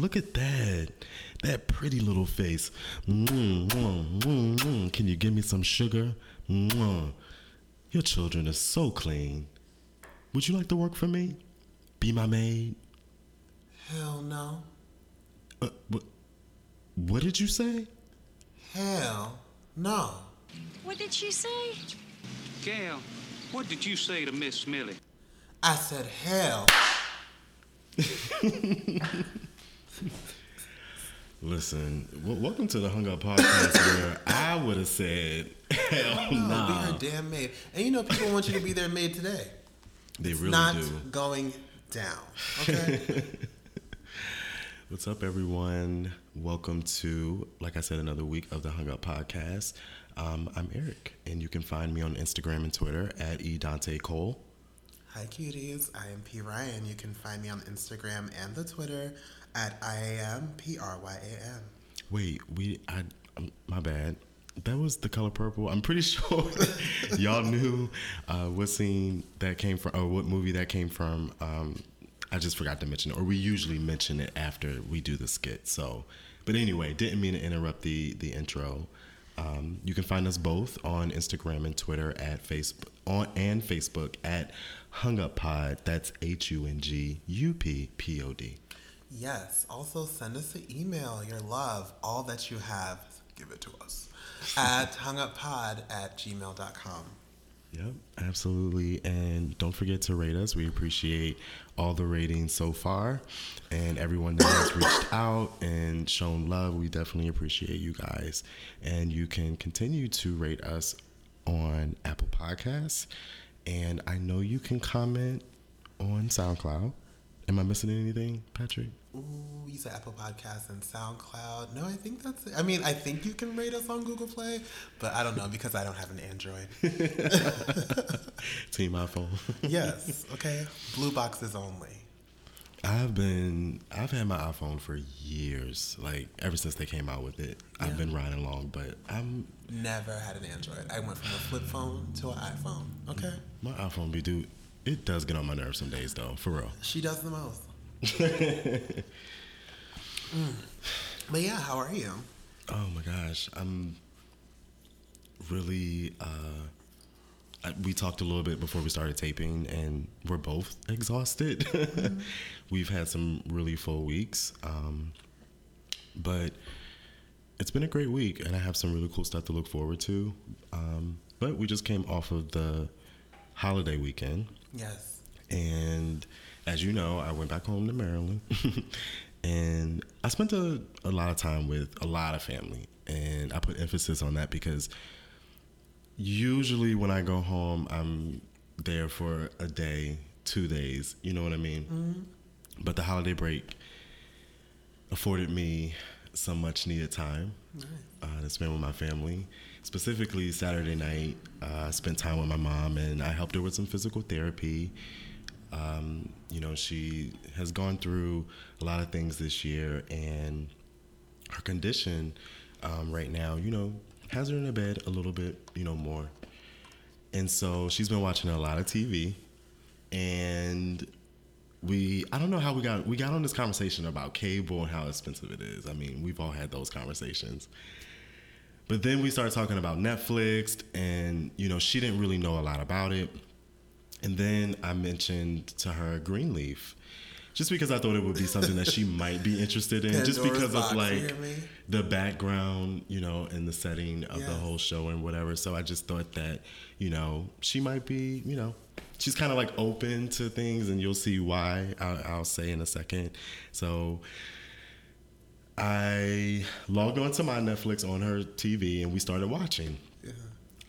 look at that. That pretty little face. Can you give me some sugar? Mm. Your children are so clean. Would you like to work for me? Be my maid? Hell no. Uh, what, what did you say? Hell no. What did she say? Gail, what did you say to Miss Millie? I said hell. Listen, welcome to the Hung Up Podcast where I would have said, hell No, nah. be her damn maid. And you know people want you to be their maid today. They It's really not do. going down. Okay? What's up, everyone? Welcome to, like I said, another week of the Hung Up Podcast. Um, I'm Eric, and you can find me on Instagram and Twitter at eDante Cole. Hi cuties, I am P Ryan. You can find me on Instagram and the Twitter at I am P R Y A N. Wait, we, I, my bad. That was the color purple. I'm pretty sure y'all knew uh, what scene that came from, or what movie that came from. Um, I just forgot to mention it, or we usually mention it after we do the skit. So, but anyway, didn't mean to interrupt the the intro. Um, you can find us both on Instagram and Twitter at Facebook on and Facebook at Hung Up Pod. That's H U N G U P P O D. Yes. Also, send us an email, your love, all that you have, give it to us at hunguppod at gmail.com. Yep, absolutely. And don't forget to rate us. We appreciate all the ratings so far and everyone that has reached out and shown love. We definitely appreciate you guys. And you can continue to rate us on Apple Podcasts. And I know you can comment on SoundCloud. Am I missing anything, Patrick? Ooh, you said Apple Podcasts and SoundCloud. No, I think that's it. I mean, I think you can rate us on Google Play, but I don't know because I don't have an Android. Team iPhone. yes, okay. Blue boxes only. I've been I've had my iPhone for years, like ever since they came out with it. I've been riding along, but I'm Never had an Android. I went from a flip phone to an iPhone. Okay. my iPhone be dude. It does get on my nerves some days though, for real. She does the most. Mm. But yeah, how are you? Oh my gosh, I'm really. Uh, I, we talked a little bit before we started taping, and we're both exhausted. We've had some really full weeks, um, but it's been a great week, and I have some really cool stuff to look forward to. Um, but we just came off of the holiday weekend, Yes. and as you know, I went back home to Maryland, and I spent a, a lot of time with a lot of family, and I put emphasis on that because usually when I go home, I'm there for a day, two days. You know what I mean? But the holiday break afforded me some much needed time uh, to spend with my family. Specifically, Saturday night, uh, spent time with my mom and I helped her with some physical therapy. Um, you know, she has gone through a lot of things this year, and her condition um, right now, you know, has her in a bed a little bit, you know, more. And so she's been watching a lot of TV, and we I don't know how we got we got on this conversation about cable and how expensive it is. I mean, we've all had those conversations. But then we started talking about Netflix and you know, she didn't really know a lot about it. And then I mentioned to her Greenleaf just because I thought it would be something that she might be interested in just because box, of like the background, you know, and the setting of the whole show and whatever. So I just thought that, you know, she might be, you know, she's kind of like open to things, and you'll see why. I'll, I'll say in a second. So I logged onto my Netflix on her TV, and we started watching.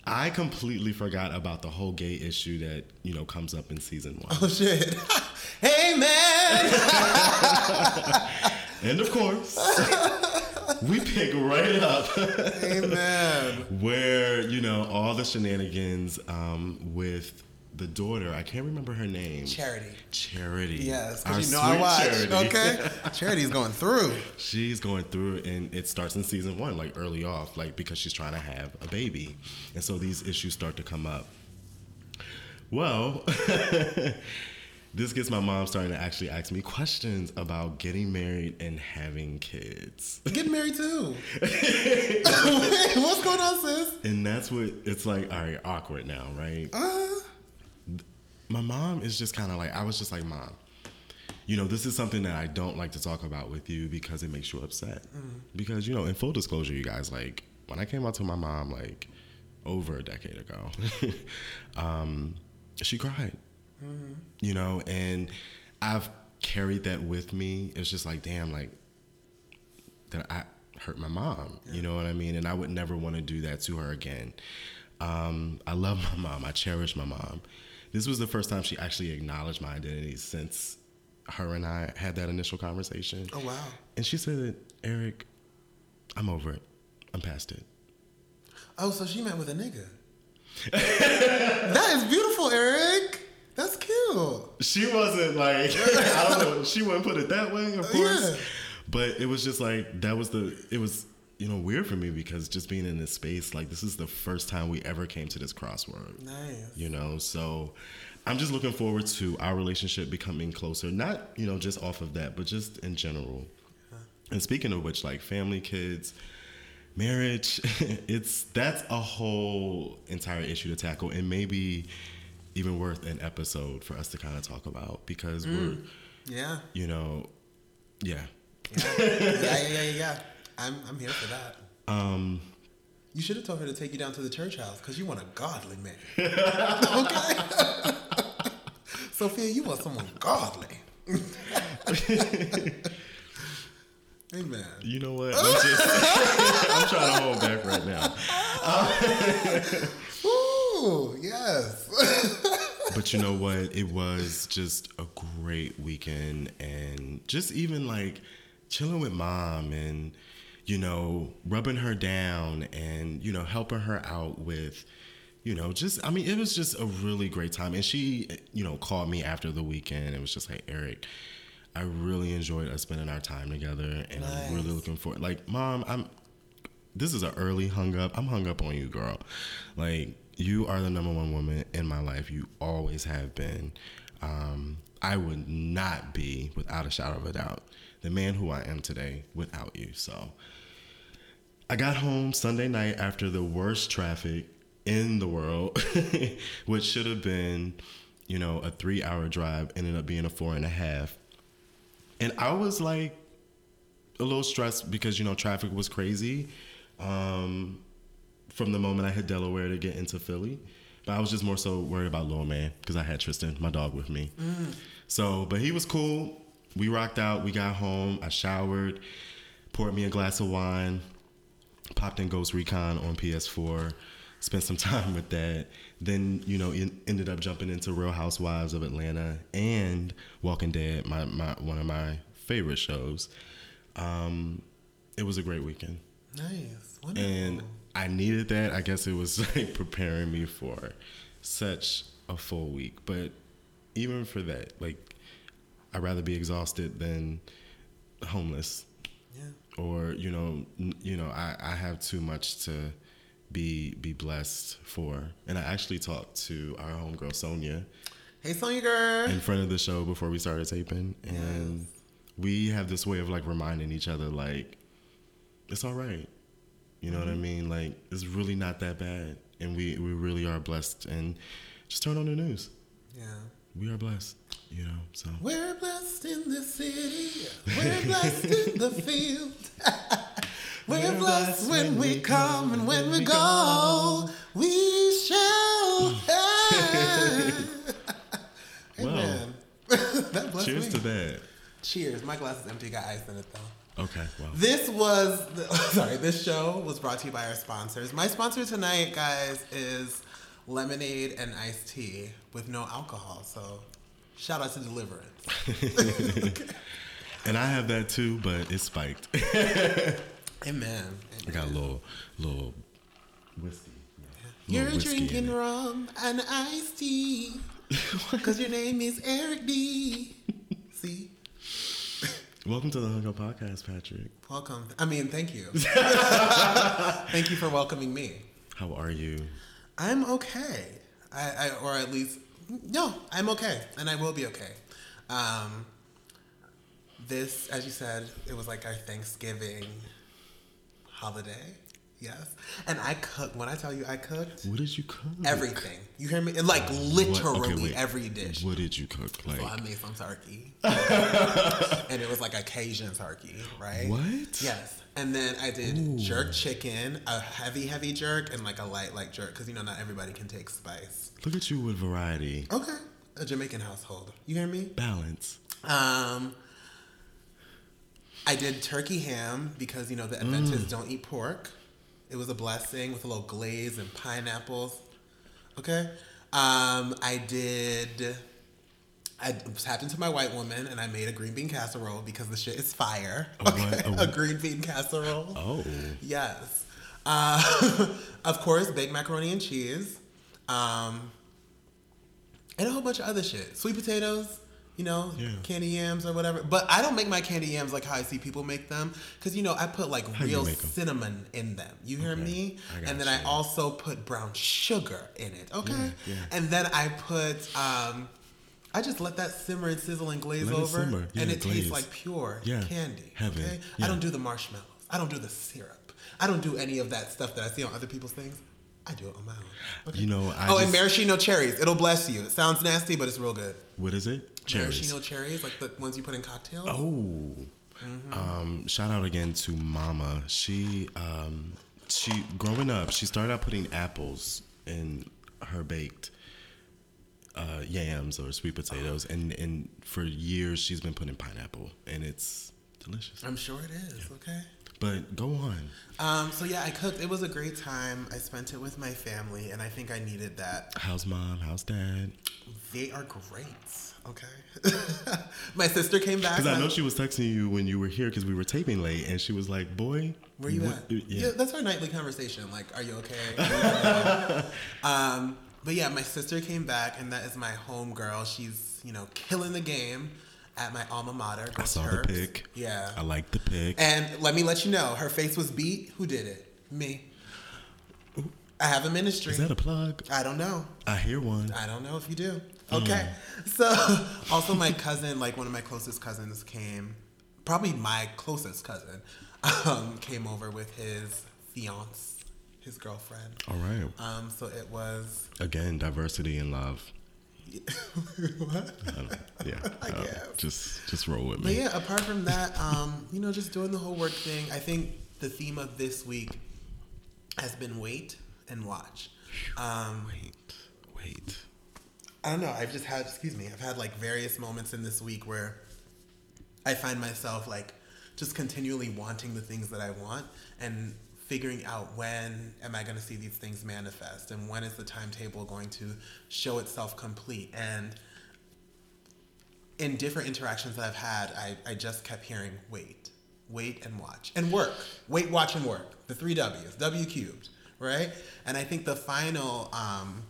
I completely forgot about the whole gay issue that you know comes up in season one. Oh shit. hey man. And of course, we pick right up Amen. where you know all the shenanigans um, with the daughter. I can't remember her name. Charity. Charity. Yes, because you know I watch. Charity. Okay. Charity's going through. She's going through and it starts in season one, like early off, like because she's trying to have a baby, and so these issues start to come up. Well, this gets my mom starting to actually ask me questions about getting married and having kids. Getting married too. Wait, what's going on, sis? And that's what it's like, all right, awkward now, right? Uh, my mom is just kind of like I was just like, mom, you know, this is something that I don't like to talk about with you because it makes you upset. Because you know, in full disclosure, you guys, like when I came out to my mom, like over a decade ago, um, she cried. You know, and I've carried that with me. It's just like, damn, like that I hurt my mom. You know what I mean? And I would never want to do that to her again. Um, I love my mom. I cherish my mom. This was the first time she actually acknowledged my identity since her and I had that initial conversation. oh wow. And she said, Eric, I'm over it. I'm past it. Oh, so she met with a nigga. that is beautiful, Eric. That's cute. She wasn't like, I don't know, she wouldn't put it that way, of course. Yeah. But it was just like, that was the, it was, you know, weird for me because just being in this space, like, this is the first time we ever came to this crossword. Nice. you know so i'm just looking forward to our relationship becoming closer not you know just off of that but just in general and speaking of which like family kids marriage it's that's a whole entire issue to tackle and maybe even worth an episode for us to kind of talk about because mm. we're Yeah. you know yeah Yeah. yeah, yeah, yeah, yeah. I'm, I'm here for that. um You should have told her to take you down to the church house because you want a godly man. okay? Sophia, you want someone godly. Amen. you know what i'm just i'm trying to hold back right now Ooh, yes. but you know what? It was just a great weekend, and just even like chilling with mom and you know rubbing her down and you know helping her out with you know just i mean it was just a really great time and she you know called me after the weekend and was just like eric i really enjoyed us spending our time together and i'm really looking forward like mom i'm this is an early hung up. I'm hung up on you, girl. Like you are the number one woman in my life. You always have been. Um, I would not be, without a shadow of a doubt, the man who I am today without you. So I got home Sunday night after the worst traffic in the world, which should have been, you know, a three hour drive, ended up being a four and a half. And I was like, a little stressed because you know traffic was crazy um, from the moment I hit Delaware to get into Philly. But I was just more so worried about Lil Man because I had Tristan, my dog, with me. So, but he was cool. We rocked out. We got home. I showered, poured me a glass of wine, popped in Ghost Recon on PS4, spent some time with that. Then, you know, en- ended up jumping into Real Housewives of Atlanta and Walking Dead, my, my one of my favorite shows. Um, it was a great weekend. nice. Wonderful. And I needed that. I guess it was like preparing me for such a full week. But even for that, like, I'd rather be exhausted than homeless. Yeah. or you know n- you know I, I have too much to be be blessed for. And i actually talked to our homegirl sonia Hey, Sonya girl. in front of the show before we started taping. And we have this way of like reminding each other like it's all right. You know what i mm-hmm. mean? Like it's really not that bad. And we we really are blessed. And just turn on the news. Yeah. We are blessed you know so We're blessed in the city. We're blessed in the field. We're blessed when we come and when we go. We shall. Amen. that blessed cheers me. to that Cheers. My glass is empty. Got ice in it though. okay well This was the, sorry. This show was brought to you by our sponsors. My sponsor tonight, guys, is lemonade and iced tea with no alcohol. So, shout out to Deliverance. and i have that too but it's spiked Amen. I got a little, little whiskey. You're whiskey drinking rum and iced tea because your name is Eric D. See, Welcome to the Hung Up Podcast, Patrick. welcome. I mean, thank you. thank you for welcoming me. How are you? I'm okay. I, I or at least no, I'm okay, and I will be okay. Um, this, as you said, it was like our Thanksgiving holiday. Yes, and I cooked. When I tell you I cooked, What did you cook? everything. You hear me? Like literally okay, every dish. What did you cook? Like So I made some turkey, and it was like a Cajun turkey, right? What? Yes. And then I did jerk chicken, a heavy, heavy jerk, and like a light, light jerk, because you know not everybody can take spice. look at you with variety, Okay. A Jamaican household. You hear me? balance. Um, I did turkey ham because you know the Adventists don't eat pork. It was a blessing with a little glaze and pineapples. Okay. Um, I did. I tapped into my white woman and I made a green bean casserole because the shit is fire. Okay, A a green bean casserole. Oh, Yes. Uh, of course, baked macaroni and cheese. Um, and a whole bunch of other shit. Sweet potatoes, you know, Yeah. candy yams or whatever. But I don't make my candy yams like how I see people make them. Because, you know, I put like How real cinnamon in them. You hear Okay. me? And then I also put brown sugar in it. Okay. Yeah, yeah. And then I put, um, I just let that simmer and sizzle and glaze Let over. Yeah, and it glaze. tastes like pure candy. Heaven. Okay. I don't do the marshmallows. I don't do the syrup. I don't do any of that stuff that I see on other people's things. I do it on my own. Okay. You know, I oh, and maraschino cherries. It'll bless you. It sounds nasty, but it's real good. what is it? Cherries. Maraschino cherries, like the ones you put in cocktails. Oh. Mm-hmm. Um, shout out again to Mama. She um, she growing up, she started out putting apples in her baked uh, yams or sweet potatoes, and and for years she's been putting pineapple, and it's delicious. I'm sure it is. Okay. But go on. Um, so yeah, I cooked. It was a great time. I spent it with my family, and I think I needed that. How's mom? How's dad? They are great. Okay. my sister came back. Because I know she was texting you when you were here because we were taping late, and she was like, "Boy, Where you what at? Yeah. Yeah. that's our nightly conversation. Like, are you okay? Are you okay? um, but yeah, my sister came back, and that is my home girl. She's you know killing the game at my alma mater. I saw the pic. Yeah. I like the pic. And let me let you know, her face was beat. Who did it? Me. I have a ministry. Is that a plug? I don't know. I hear one. I don't know if you do. Mm. Okay. So, also my cousin, like one of my closest cousins came, probably my closest cousin, um, came over with his fiance, his girlfriend. All right. Um, so it was. Again, diversity in love. what? I yeah. I uh, guess. Just just roll with But me. yeah, apart from that, um, you know, just doing the whole work thing. I think the theme of this week has been wait and watch. Um, Wait, wait. I don't know. I've just had, excuse me, I've had like various moments in this week where I find myself like just continually wanting the things that I want and figuring out when am I going to see these things manifest and when is the timetable going to show itself complete. And in different interactions that I've had, I, I just kept hearing wait, wait and watch and work. Wait, watch, and work. The three W's, W cubed, right? And I think the final um,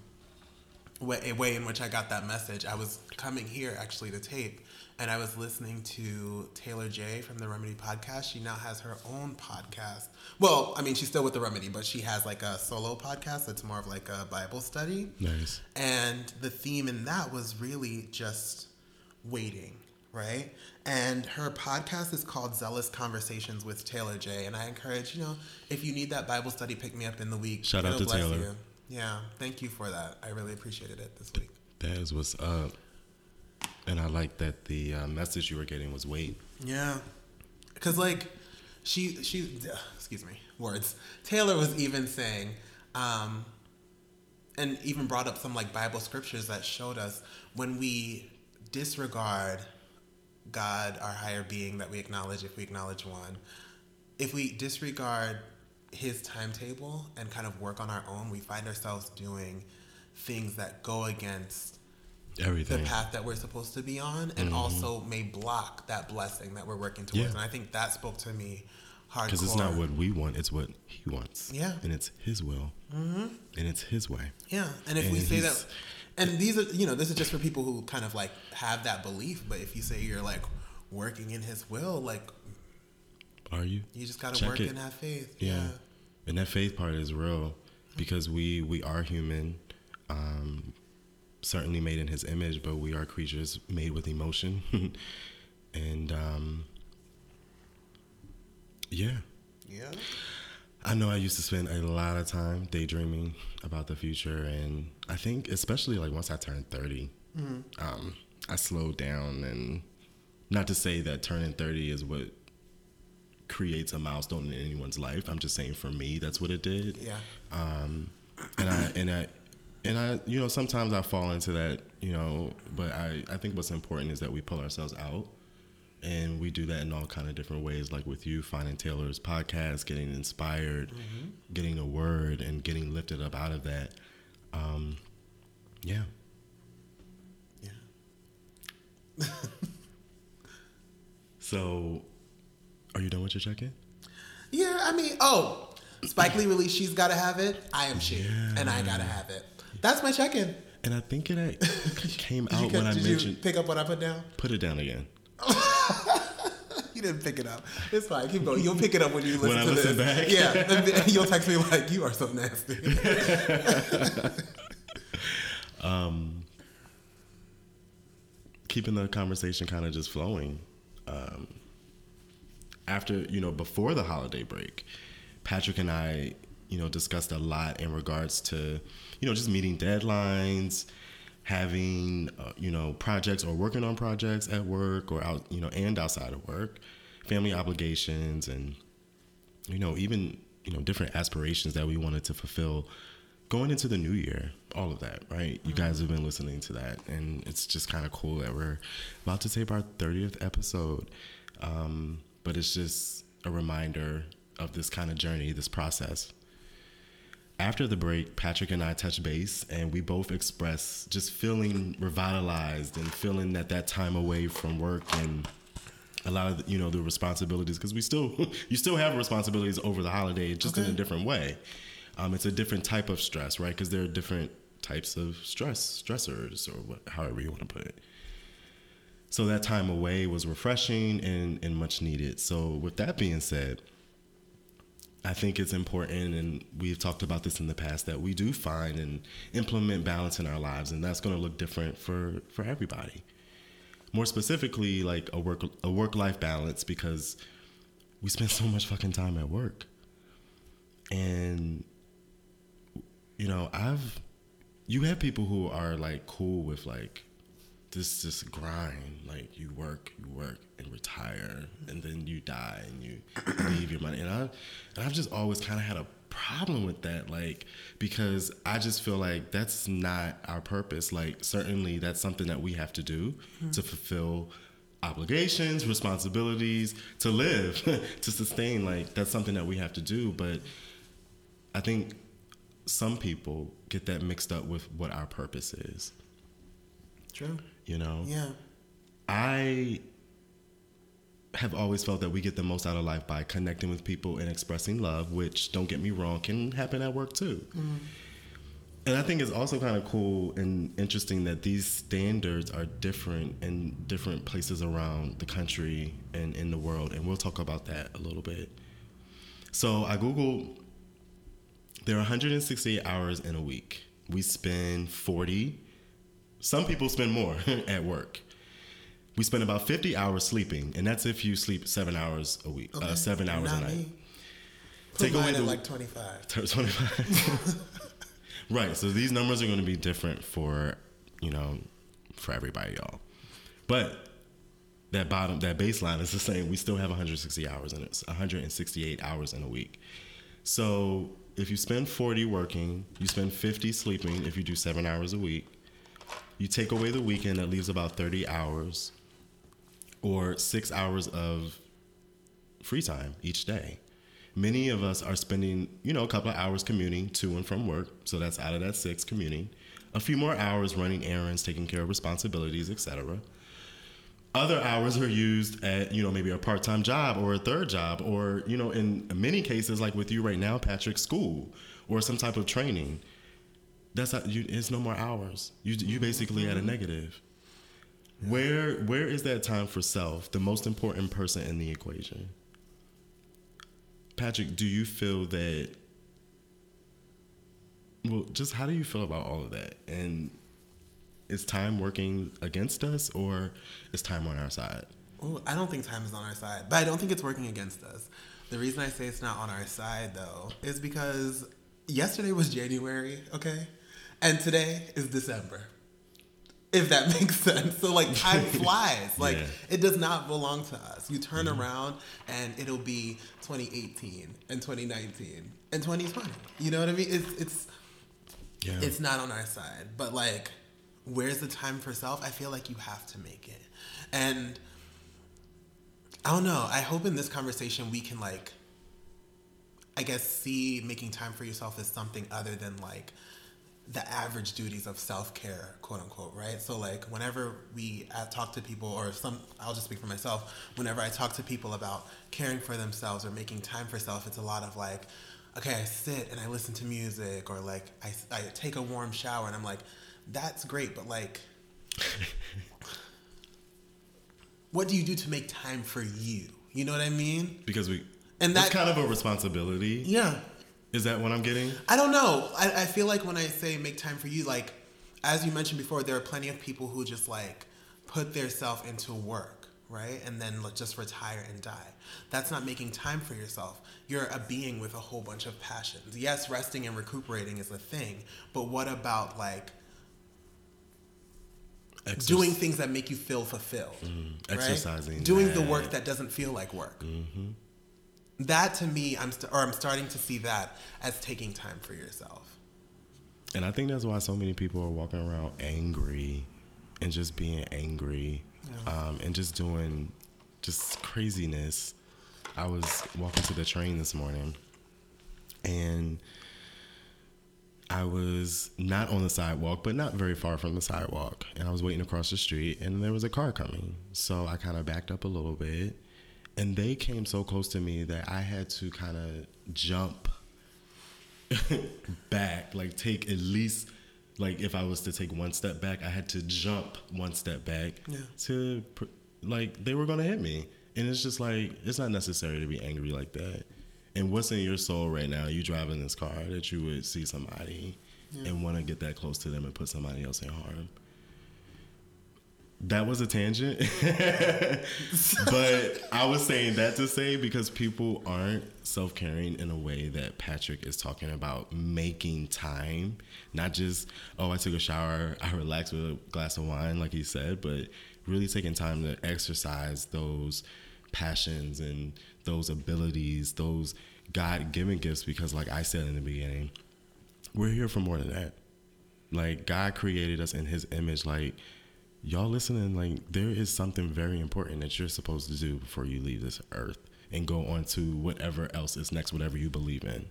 way, a way in which I got that message, I was coming here actually to tape, and I was listening to Taylor J from the Remedy podcast. She now has her own podcast. Well, I mean, she's still with the Remedy, but she has like a solo podcast that's more of like a Bible study. Nice. And the theme in that was really just waiting, right? And her podcast is called Zealous Conversations with Taylor J. And I encourage, you know, if you need that Bible study, pick me up in the week. Shout out It'll to bless Taylor. You. Yeah, thank you for that. I really appreciated it this week. That is what's up. And I like that the uh, message you were getting was wait. Yeah, because like she she excuse me words. Taylor was even saying, um, and even brought up some like Bible scriptures that showed us when we disregard God, our higher being that we acknowledge if we acknowledge one, if we disregard His timetable and kind of work on our own, we find ourselves doing things that go against everything the path that we're supposed to be on and also may block that blessing that we're working towards. Yeah. And I think that spoke to me hardcore. Because it's not what we want, it's what he wants. Yeah. And it's his will. Mm-hmm. And it's his way. Yeah. And if And we say that, and these are, you know, this is just for people who kind of like have that belief. But if you say you're like working in his will, like Are you? you just got to Check work it. and have faith. Yeah. Yeah. And that faith part is real because we we are human. Um, certainly made in His image, but we are creatures made with emotion, and um, yeah, Yeah. I know I used to spend a lot of time daydreaming about the future, and I think especially like once I turned 30, um, I slowed down. And not to say that turning 30 is what creates a milestone in anyone's life. I'm just saying for me, that's what it did. Yeah. Um, and I and I and I, you know, sometimes I fall into that, you know. But I I think what's important is that we pull ourselves out and we do that in all kind of different ways like with you finding taylor's podcast getting inspired getting a word and getting lifted up out of that um, yeah Yeah. so are you done with your check-in Yeah, I mean, oh, Spike Lee released She's Gotta Have It. I am she, and I gotta have it. That's my check in. and i think it came Did, you, out when i did you mentioned pick up what I put down? put it down again You didn't pick it up. It's fine. Keep going. You'll pick it up when you listen When I to listen this. back? Yeah. And you'll text me like, you are so nasty. um, keeping the conversation kind of just flowing. Um, after you know, before the holiday break, Patrick and I, you know, discussed a lot in regards to, you know, just meeting deadlines, having, uh, you know, projects or working on projects at work or out, you know, and outside of work, family obligations, and you know, even you know, different aspirations that we wanted to fulfill going into the new year, all of that, right? You guys have been listening to that, and it's just kind of cool that we're about to tape our 30th episode. Um, but it's just a reminder of this kind of journey, this process. After the break, Patrick and I touched base, and we both expressed just feeling revitalized and feeling that that time away from work and a lot of you know the responsibilities because we still you still have responsibilities over the holiday just in a different way. Um, it's a different type of stress right? Because there are different types of stress stressors or what, however you want to put it so that time away was refreshing and, and much needed. So with that being said I think it's important, and we've talked about this in the past, that we do find and implement balance in our lives, and that's going to look different for for everybody. More specifically like a work a work life balance because we spend so much fucking time at work. And you know i've you have people who are like cool with like this this grind. Like you work you work and retire and then you die and you leave your money. And i and i've just always kind of had a problem with that like because i just feel like that's not our purpose. Like certainly that's something that we have to do hmm. to fulfill obligations responsibilities to live to sustain. Like that's something that we have to do. But i think some people get that mixed up with what our purpose is. True. You know Yeah. I have always felt that we get the most out of life by connecting with people and expressing love, which don't get me wrong, can happen at work too. Mm-hmm. And I think it's also kind of cool and interesting that these standards are different in different places around the country and in the world. And we'll talk about that a little bit. So I Googled, there are 168 hours in a week. We spend 40. Some people spend more at work. We spend about 50 hours sleeping, and that's if you sleep seven hours a week, uh, seven hours Not a night. Me. Take away the- like 25. 25. right. So these numbers are going to be different for, you know, for everybody, y'all. But that bottom, that baseline is the same. We still have 160 hours in it, 168 hours in a week. So if you spend 40 working, you spend 50 sleeping if you do seven hours a week. You take away the weekend, that leaves about 30 hours or six hours of free time each day. Many of us are spending, you know, a couple of hours commuting to and from work, so that's out of that six commuting. A few more hours running errands, taking care of responsibilities, etc. Other hours are used at, you know, maybe a part-time job or a third job, or you know, in many cases, like with you right now, Patrick, school or some type of training. That's not, you. It's no more hours. You you mm-hmm. basically at a negative. Where where is that time for self, the most important person in the equation? Patrick, do you feel that? Well, just how do you feel about all of that? And Is time working against us or is time on our side? Ooh, I don't think time is on our side, but I don't think it's working against us. The reason I say it's not on our side, though, is because yesterday was January, okay? And today is December. If that makes sense. So, like, time flies. Like, Yeah. it does not belong to us. You turn Mm-hmm. around and it'll be 2018 and 2019 and 2020. You know what I mean? It's, it's, Yeah. it's not on our side. But like, where's the time for self? I feel like you have to make it. And I don't know. I hope in this conversation we can like I guess see making time for yourself as something other than like the average duties of self-care, quote unquote, right? So like whenever we uh, talk to people or some I'll just speak for myself, whenever I talk to people about caring for themselves or making time for self, it's a lot of like okay, I sit and I listen to music or like I, I take a warm shower and I'm like that's great, but like what do you do to make time for you? You know what I mean? because we And that's kind of a responsibility. Yeah. Is that what I'm getting? I don't know. I, I feel like when I say make time for you, like as you mentioned before, there are plenty of people who just like put their self into work, right? And then like, just retire and die. That's not making time for yourself. You're a being with a whole bunch of passions. Yes, resting and recuperating is a thing, but what about like Exerc- doing things that make you feel fulfilled? right? Mm-hmm. exercising, doing the work that doesn't feel like work. That to me, I'm st- or I'm starting to see that as taking time for yourself. And I think that's why so many people are walking around angry and just being angry um, and just doing just craziness. I was walking to the train this morning and I was not on the sidewalk, but not very far from the sidewalk. And I was waiting across the street and there was a car coming. So I kind of backed up a little bit and they came so close to me that I had to kind of jump back, like take at least like if I was to take one step back, I had to jump one step back Yeah. to like they were gonna hit me, and it's just like it's not necessary to be angry like that. And what's in your soul right now? You driving this car that you would see somebody and want to get that close to them and put somebody else in harm. That was a tangent. but I was saying that to say because people aren't self caring in a way that Patrick is talking about making time. Not just, oh, I took a shower, I relaxed with a glass of wine, like he said, but really taking time to exercise those passions and those abilities, those God given gifts. Because, like I said in the beginning, we're here for more than that. Like, God created us in his image. Like, y'all listening, like there is something very important that you're supposed to do before you leave this earth and go on to whatever else is next, whatever you believe in.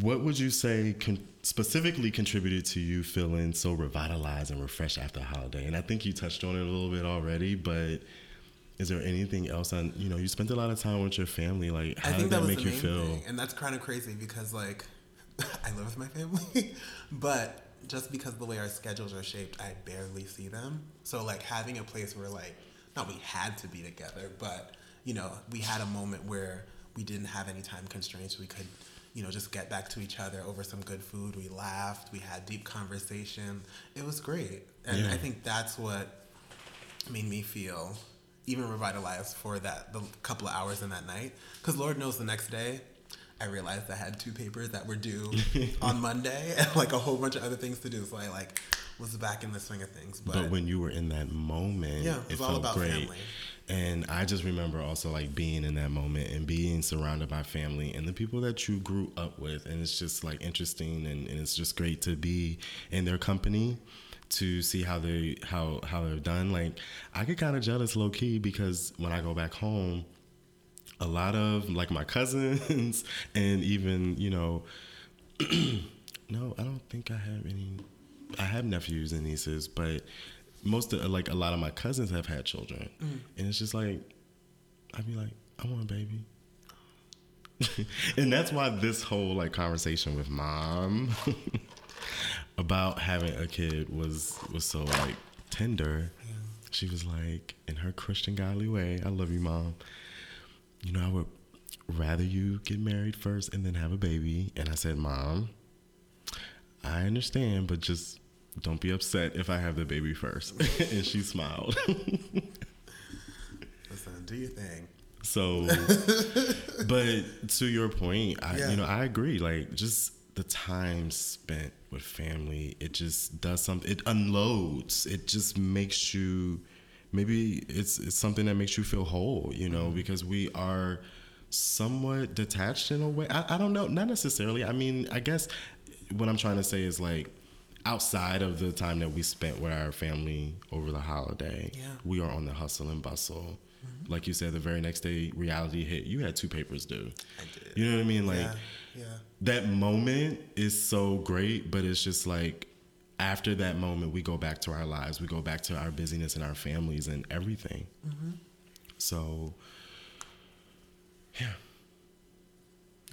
What would you say con- specifically contributed to you feeling so revitalized and refreshed after a holiday? And I think you touched on it a little bit already, but is there anything else on, you know, you spent a lot of time with your family. Like, how I think did that, that was make the you main feel? thing, and that's kind of crazy because like I live with my family, but just because the way our schedules are shaped, I barely see them. So like having a place where like not we had to be together, but you know we had a moment where we didn't have any time constraints. We could you know just get back to each other over some good food. We laughed. We had deep conversation. It was great, and Yeah. I think that's what made me feel even revitalized for that the couple of hours in that night because lord knows the next day i realized i had two papers that were due on monday and like a whole bunch of other things to do so i like was back in the swing of things but, But, when you were in that moment, Yeah, it all felt about great. family. And I just remember also like being in that moment and being surrounded by family and the people that you grew up with. And it's just like interesting and, and it's just great to be in their company to see how they how how they're done. Like I get kind of jealous low key because when I go back home, a lot of like my cousins and even you know no i don't think i have any i have nephews and nieces but most of like a lot of my cousins have had children. Mm. And it's just like i'd be like i want a baby. And that's why this whole like conversation with mom about having a kid was was so like tender. She was like in her christian godly way i love you mom you know, I would rather you get married first and then have a baby. And I said, Mom, I understand, but just don't be upset if I have the baby first. and she smiled. Listen, do your thing. So, but to your point, I Yeah. you know I agree. Like just the time spent with family, it just does something. It unloads. It just makes you. Maybe it's it's something that makes you feel whole. You know, mm-hmm. because we are somewhat detached in a way. I, I don't know, not necessarily. I mean, I guess what I'm trying to say is like outside of the time that we spent with our family over the holiday, Yeah. we are on the hustle and bustle. Mm-hmm. Like you said, the very next day reality hit. You had two papers due. I did. You know what I mean? Like yeah, yeah. that moment is so great, but it's just like after that moment, we go back to our lives. We go back to our busyness and our families and everything. Mm-hmm. So, yeah,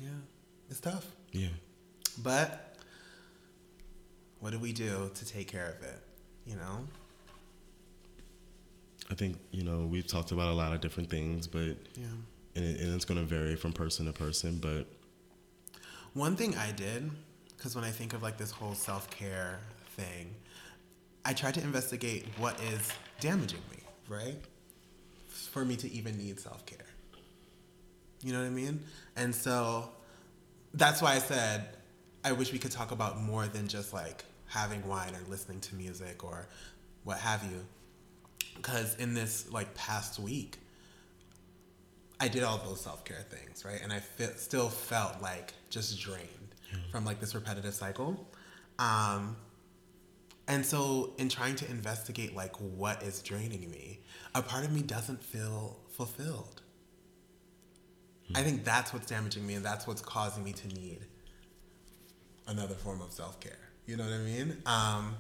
Yeah, it's tough. yeah. But what do we do to take care of it? You know? I think you know we've talked about a lot of different things, but Yeah. and, it, and it's going to vary from person to person. But One thing I did, because when I think of like this whole self care thing, I tried to investigate what is damaging me, right? For me to even need self care. You know what I mean? And so that's why I said I wish we could talk about more than just like having wine or listening to music or what have you. Because in this like past week, I did all those self care things, right? And I still felt like just drained from like this repetitive cycle. Um, and so, in trying to investigate like what is draining me, a part of me doesn't feel fulfilled. I think that's what's damaging me, and that's what's causing me to need another form of self care. You know what I mean? Um,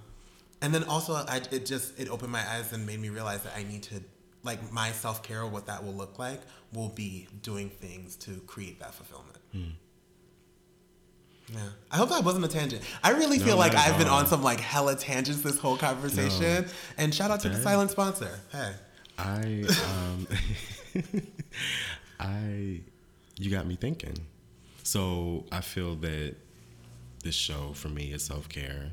and then also, I, it just it opened my eyes and made me realize that I need to like my self care. What that will look like will be doing things to create that fulfillment. Yeah, I hope that wasn't a tangent. I really No, feel like I've been on some like hella tangents this whole conversation. And shout out to the silent sponsor. Hey, I, um, I, you got me thinking. So I feel that this show for me is self care,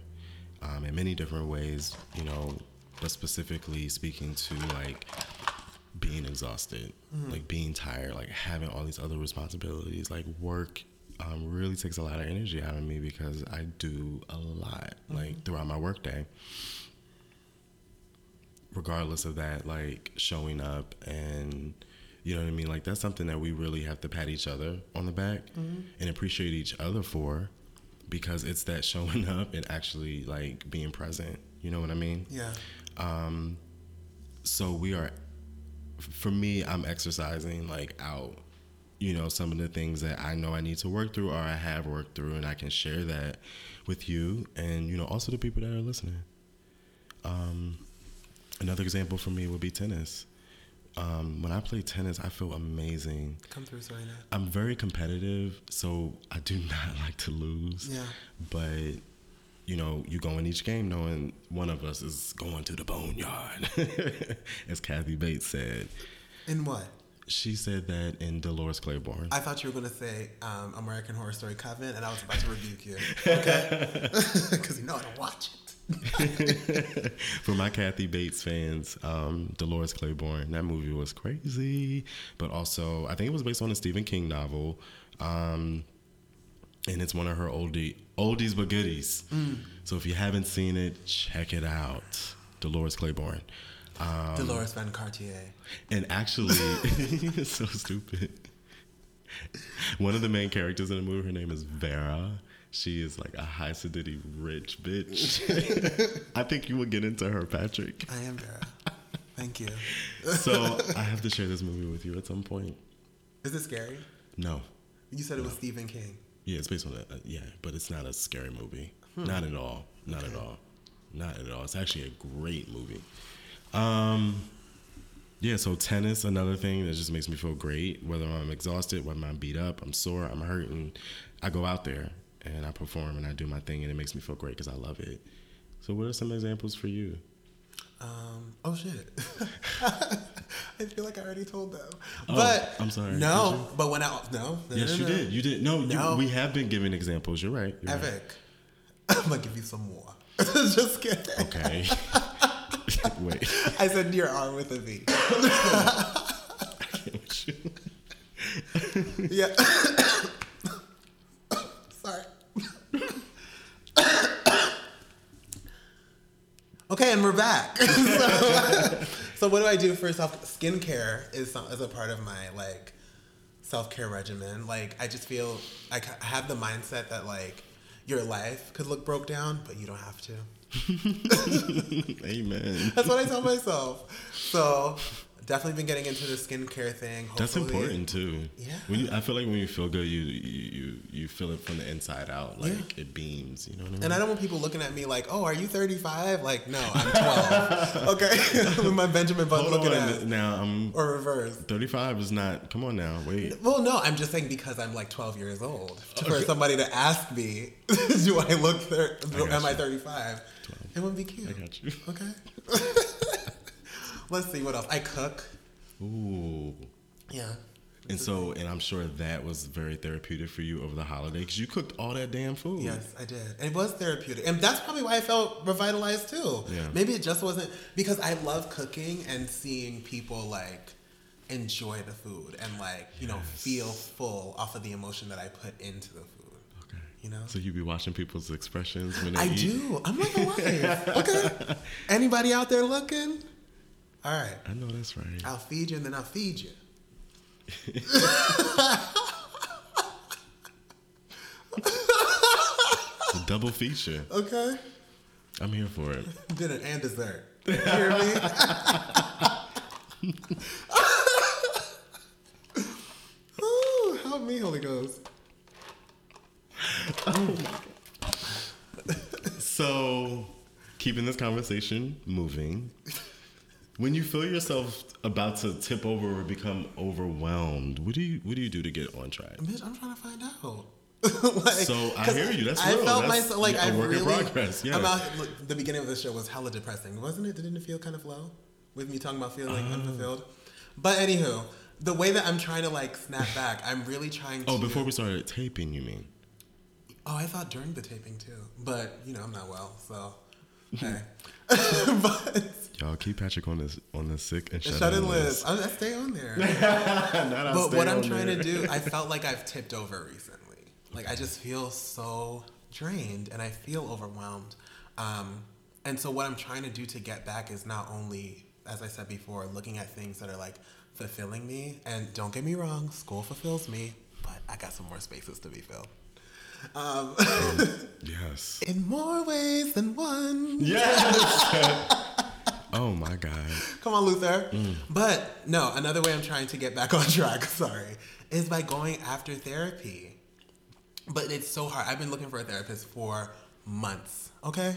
um, in many different ways. You know, but specifically speaking to like being exhausted, like being tired, like having all these other responsibilities, like work. Um, really takes a lot of energy out of me because I do a lot, mm-hmm. like throughout my workday regardless of that, like showing up and you know what I mean? Like that's something that we really have to pat each other on the back mm-hmm. and appreciate each other for because it's that showing up and actually like being present. You know what I mean? yeah, um, So we are for me, I'm exercising like out, you know, some of the things that I know I need to work through or I have worked through and I can share that with you and you know also the people that are listening. Um another example for me would be tennis. Um, when I play tennis, I feel amazing. come through, Serena. I'm very competitive, so I do not like to lose. Yeah. But you know, you go in each game knowing one of us is going to the boneyard, as Kathy Bates said. In what? She said that in Dolores Claiborne. I thought you were gonna say um, American Horror Story Coven, and I was about to rebuke you. Okay, because you know I don't watch it. For my Kathy Bates fans, um, Dolores Claiborne, that movie was crazy, but also I think it was based on a Stephen King novel, um, and it's one of her oldie oldies but goodies. So if you haven't seen it, check it out. Dolores Claiborne, um, Dolores Van Cartier. and actually, it's so stupid. One of the main characters in the movie, her name is Vera. She is like a high sedity rich bitch. I think you will get into her, Patrick. I am Vera. Thank you. So I have to share this movie with you at some point. Is it scary? No, You said it was Stephen King. yeah, it's based on that. Uh, yeah, but it's not a scary movie. Not at all. Not at all. Not at all. It's actually a great movie. Um, yeah. So tennis, another thing that just makes me feel great. Whether I'm exhausted, whether I'm beat up, I'm sore, I'm hurting, I go out there and I perform and I do my thing, and it makes me feel great because I love it. So, what are some examples for you? Um, oh shit. I feel like I already told them. Oh, but I'm sorry. No, but when I no, no Yes, no, you did. You did. No, No. You, we have been giving examples. You're right. You're right. I'm gonna give you some more. Just kidding. Okay. Wait. I said your arm with a V. yeah. Sorry. okay, and we're back. so, so what do I do for self skincare? Is some, is a part of my like self care regimen. Like I just feel I have the mindset that like your life could look broke down, but you don't have to. Amen. That's what I tell myself. So definitely been getting into the skincare thing. That's important too. Yeah. When you, I feel like when you feel good, you you you, you feel it from the inside out. Like Yeah. it beams. You know what I mean? And I don't want people looking at me like, "Oh, are you 35?" Like, no, I'm 12. okay, with my Benjamin Button looking on. at, Now I'm or reverse. 35 is not. Come on now. Wait. Well, no, I'm just saying because I'm like 12 years old. For somebody to ask me, "Do I look? Thir- got am I you. 35?" It wouldn't be cute. I got you. Okay. Let's see what else. I cook. Ooh. Yeah. And so, and I'm sure that was very therapeutic for you over the holiday because you cooked all that damn food. Yes, I did. And it was therapeutic. And that's probably why I felt revitalized too. Yeah. Maybe it just wasn't because I love cooking and seeing people like enjoy the food and like, you know, feel full off of the emotion that I put into the food. You know? So you be watching people's expressions when they I eat. do. I'm like alive. okay. Anybody out there looking? All right. I know that's right. I'll feed you and then I'll feed you. A double feature. Okay? I'm here for it. Dinner and dessert. You hear me? Ooh, help me, Holy Ghost. So, keeping this conversation moving, when you feel yourself about to tip over or become overwhelmed, what do you what do you do to get on track? Bitch, I'm trying to find out. like, So, I hear you. That's I real. felt That's myself like I really. progress, yeah. I'm look, the beginning of the show was hella depressing, wasn't it? Didn't it feel kind of low with me talking about feeling Uh. unfulfilled? But anywho, the way that I'm trying to like snap back, I'm really trying to. Oh, before we started taping, you mean? Oh, I thought during the taping too, but you know I'm not well, so. Hey. but Y'all keep Patrick on this on the sick and shut, shut in in list. I, I stay on there. Not but what I'm trying to do, I felt like I've tipped over recently. Like I just feel so drained and I feel overwhelmed. Um, and so what I'm trying to do to get back is not only, as I said before, looking at things that are like fulfilling me. And don't get me wrong, school fulfills me, but I got some more spaces to be filled. Um, Yes. in more ways than one. Yes. oh my God. Come on, Luther. Mm. But no, another way I'm trying to get back on track, sorry, is by going after therapy. But it's so hard. I've been looking for a therapist for months, okay?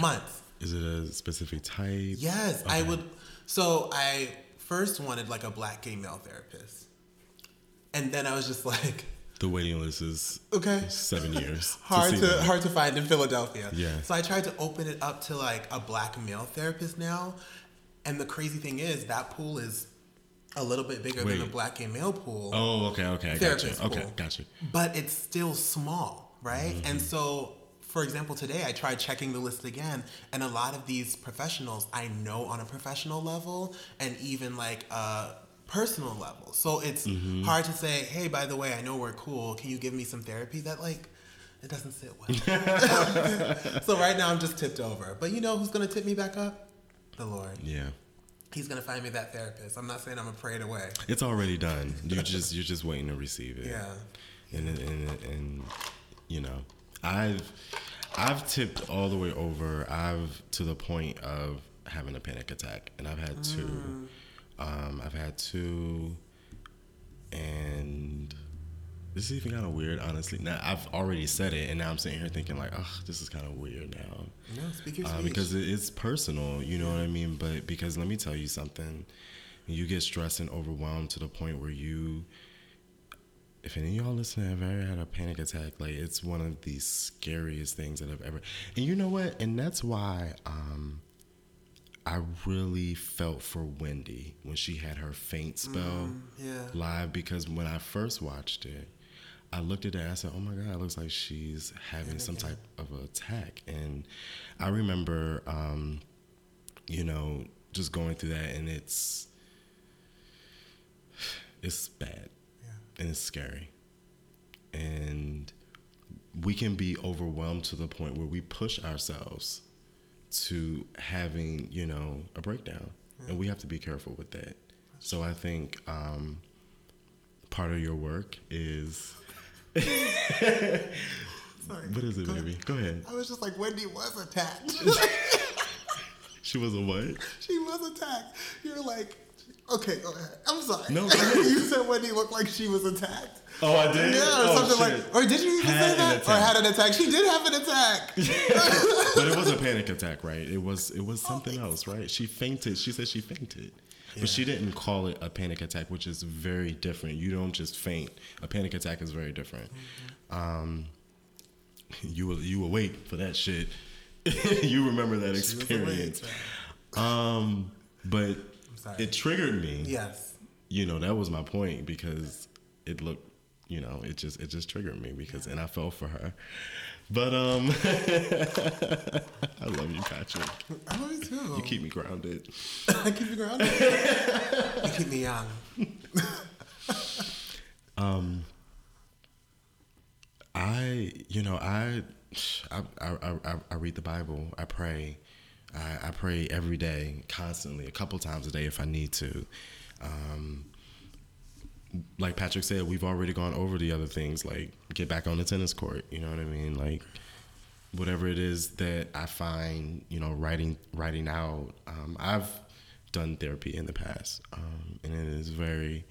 Months. Is it a specific type? Yes, I would. So I first wanted like a black gay male therapist. And then I was just like, The waiting list is okay. seven years. hard see to, hard to find in Philadelphia. Yeah. So I tried to open it up to like a black male therapist now, and the crazy thing is that pool is a little bit bigger than Wait. the black and male pool. Oh, okay, okay. I got you. Okay, pool. got you. But it's still small, right? Mm-hmm. And so, for example, today I tried checking the list again, and a lot of these professionals I know on a professional level and even like a personal level. So it's Mm-hmm. hard to say, hey, by the way, I know we're cool. Can you give me some therapy? That like, it doesn't sit well. so right now I'm just tipped over. But you know who's gonna tip me back up? The Lord. Yeah. He's gonna find me that therapist. I'm not saying I'm gonna pray it away. It's already done. You just you're just waiting to receive it. Yeah. And and and you know, I've I've tipped all the way over. I've to the point of having a panic attack, and I've had two. Mm. Um, I've had two, and this is even kind of weird, honestly. Now I've already said it, and now I'm sitting here thinking like, oh, this is kind of weird now. No, speak your Uh, because it- it's personal, you know what I mean. But because let me tell you something, when you get stressed and overwhelmed to the point where you, if any of y'all listening have ever had a panic attack, like it's one of the scariest things that I've ever. And you know what? And that's why um, I really felt for Wendy when she had her faint spell yeah. live because when I first watched it, I looked at it and I said, "Oh my God, it looks like she's having some type of attack." And I remember, um, you know, just going through that, and it's it's bad and it's scary, and we can be overwhelmed to the point where we push ourselves to having, you know, a breakdown, and we have to be careful with that. So I think um, part of your work is. Sorry. What is it, Go baby? Go ahead. I was just like, Wendy was attacked. She was a what? she was attacked. You're like, okay, go ahead. I'm sorry. No, you said Wendy looked like she was attacked. Oh, I did. Yeah, or something like. Or did you even Had say that? Or had an attack? She did have an attack. but it was a panic attack, right? It was it was something else, right? She fainted. She said she fainted. But she didn't call it a panic attack, which is very different. You don't just faint. A panic attack is very different. Um, you will you will wait for that shit. you remember that She experience. Um, but sorry. it triggered me. Yes. You know, that was my point because it looked, you know, it just it just triggered me because and I fell for her. But um I love you, Patrick. I love you too. You keep me grounded. I keep you grounded. you keep me young. Um I, you know, I, I, I, I, I read the Bible. I pray. I, I pray every day, constantly, a couple times a day if I need to. Um, like Patrick said, we've already gone over the other things, like get back on the tennis court. You know what I mean? Like whatever it is that I find, you know, writing writing out. Um, I've done therapy in the past, um, and it is very,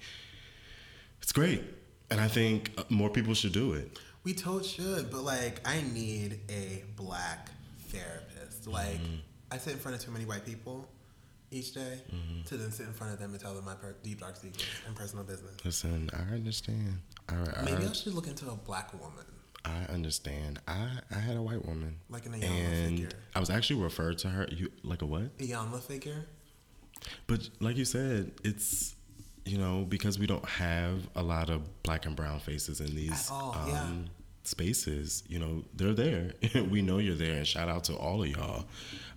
it's great, and I think uh, more people should do it. We told should, but like I need a black therapist. Like I sit in front of too many white people each day to then sit in front of them and tell them my per- deep dark secrets and personal business. Listen, I understand. I, Maybe I I, should look into a black woman. I understand. I, I had a white woman, Like an Iyanla and figure. I was actually referred to her. You like a what? A figure. But like you said, it's you know because we don't have a lot of black and brown faces in these At all, um, yeah. Spaces. You know they're there. we know you're there, and shout out to all of y'all.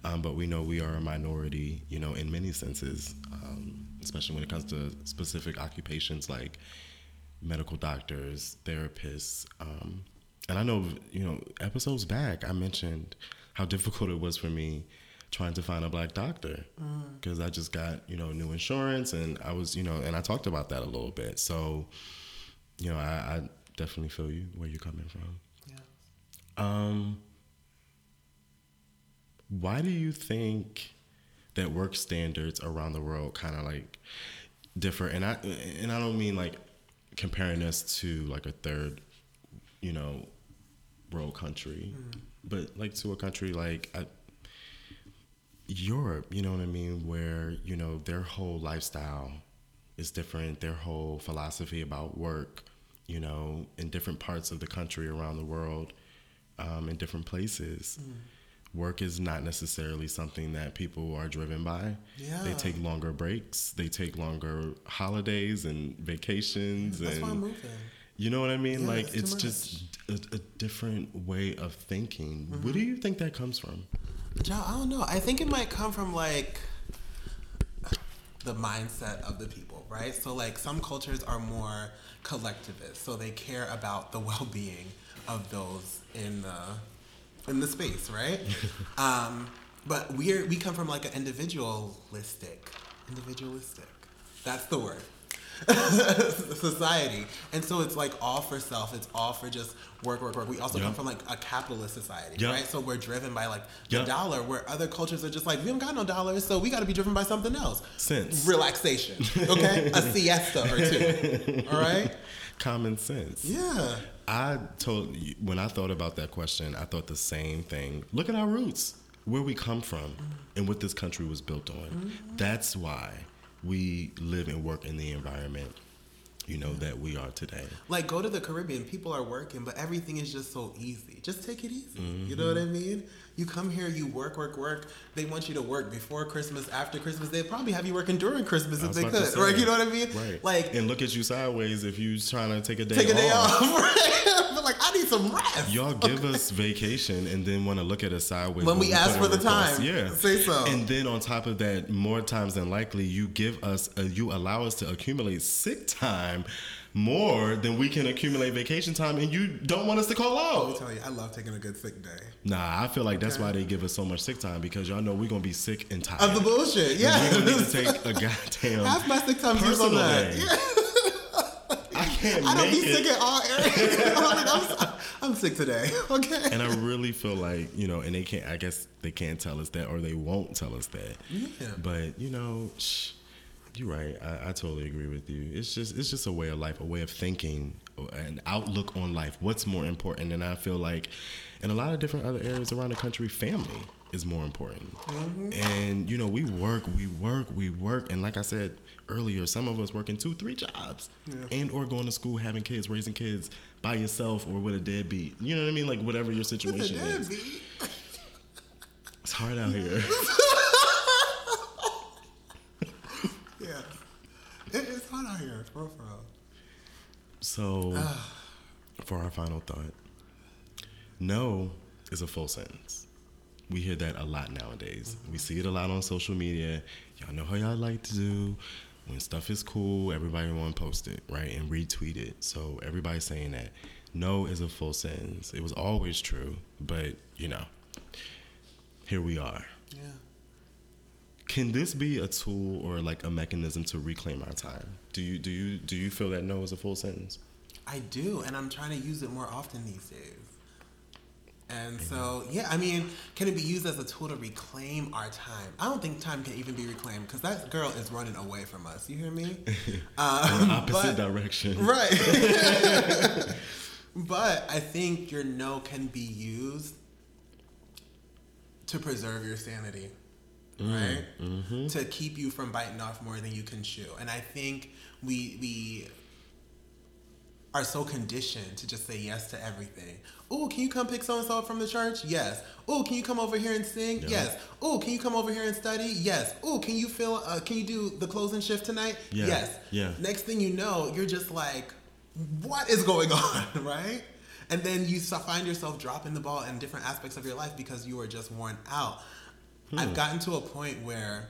Um, but we know we are a minority. You know in many senses, um, especially when it comes to specific occupations like medical doctors, therapists. Um, and I know, you know, episodes back, I mentioned how difficult it was for me trying to find a black doctor because I just got, you know, new insurance and I was, you know, and I talked about that a little bit. So, you know, I, I definitely feel you where you're coming from. Yeah. Um, why do you think that work standards around the world kind of like differ? And I and I don't mean like comparing us to like a third, you know, world country, but like to a country like I, Europe. You know what I mean? Where you know their whole lifestyle is different. Their whole philosophy about work, you know, in different parts of the country around the world, um, in different places. Work is not necessarily something that people are driven by. Yeah. They take longer breaks. They take longer holidays and vacations. That's and why I'm moving. you know what I mean? Yeah, like it's it's just a, a different way of thinking. Where do you think that comes from? I don't know. I think it might come from like the mindset of the people, right? So like some cultures are more collectivist, so they care about the well-being of those in the in the space, right? um, but we're we come from like an individualistic, individualistic. That's the word. society, and so it's like all for self. It's all for just work, work, work. We also come from like a capitalist society, right? So we're driven by like the dollar, where other cultures are just like we don't got no dollars, so we got to be driven by something else. Sense. relaxation, okay, a siesta or two. All right, Common sense. yeah, I told you when I thought about that question, I thought the same thing. Look at our roots, where we come from, and what this country was built on. Mm-hmm. That's why we live and work in the environment you know, that we are today. Like go to the Caribbean, people are working, but everything is just so easy. Just take it easy. You know what I mm-hmm. mean? You come here, you work, work, work. They want you to work before Christmas, after Christmas. They probably have you working during Christmas if they could. say, Right? You know what I mean? Right. Like and look at you sideways if you trying to take a day take a day off. off. Right? Like I need some rest. Y'all give us vacation and then want to look at us sideways When we ask for the time. Yeah, Say so. And then on top of that, more times than likely, you give us, uh, you allow us to accumulate sick time more than we can accumulate vacation time, and you don't want us to call Let me out. tell you, I love taking a good sick day. Nah, I feel like that's Okay. why they give us so much sick time because y'all know we're gonna be sick and tired. Of the bullshit, And yeah. We're gonna need to take a goddamn. Half my sick time personal that. day. Yeah. I can't I don't be sick at all areas. I'm, I'm, sick today. Okay. and I really feel like you know, and they can't. I guess they can't tell us that, or they won't tell us that. Yeah. But you know, shh, you're right. I, I totally agree with you. It's just it's just a way of life, a way of thinking, an outlook on life. What's more important? And I feel like in a lot of different other areas around the country, family is more important. Mm-hmm. And you know, we work, we work, we work, and like I said earlier, some of us working two, three jobs, and or going to school, having kids, raising kids by yourself or with a deadbeat. You know what I mean? Like whatever your With a situation is. It's hard out here. Yeah. It's hard out here, for real, for real. So, for our final thought, no is a full sentence. We hear that a lot nowadays. We see it a lot on social media. Y'all know how y'all like to do. When stuff is cool, everybody want to post it, right? And retweet it. So everybody's saying that. No is a full sentence. It was always true, but you know, here we are. Yeah. Can this be a tool or like a mechanism to reclaim our time? Do you do you do you feel that no is a full sentence? I do, and I'm trying to use it more often these days. And so, yeah, I mean, can it be used as a tool to reclaim our time? I don't think time can even be reclaimed because that girl is running away from us. You hear me? Um, Opposite but- direction. Right. but I think your no can be used to preserve your sanity, right? To keep you from biting off more than you can chew. And I think we we are so conditioned to just say yes to everything. Oh, can you come pick so and so up from the church? Yes. Oh, can you come over here and sing? Yeah. Yes. Oh, can you come over here and study? Yes. Oh, can you feel? Uh, can you do the closing shift tonight? Yeah. Yes. Yeah. Next thing you know, you're just like, what is going on, right? And then you find yourself dropping the ball in different aspects of your life because you are just worn out. I've gotten to a point where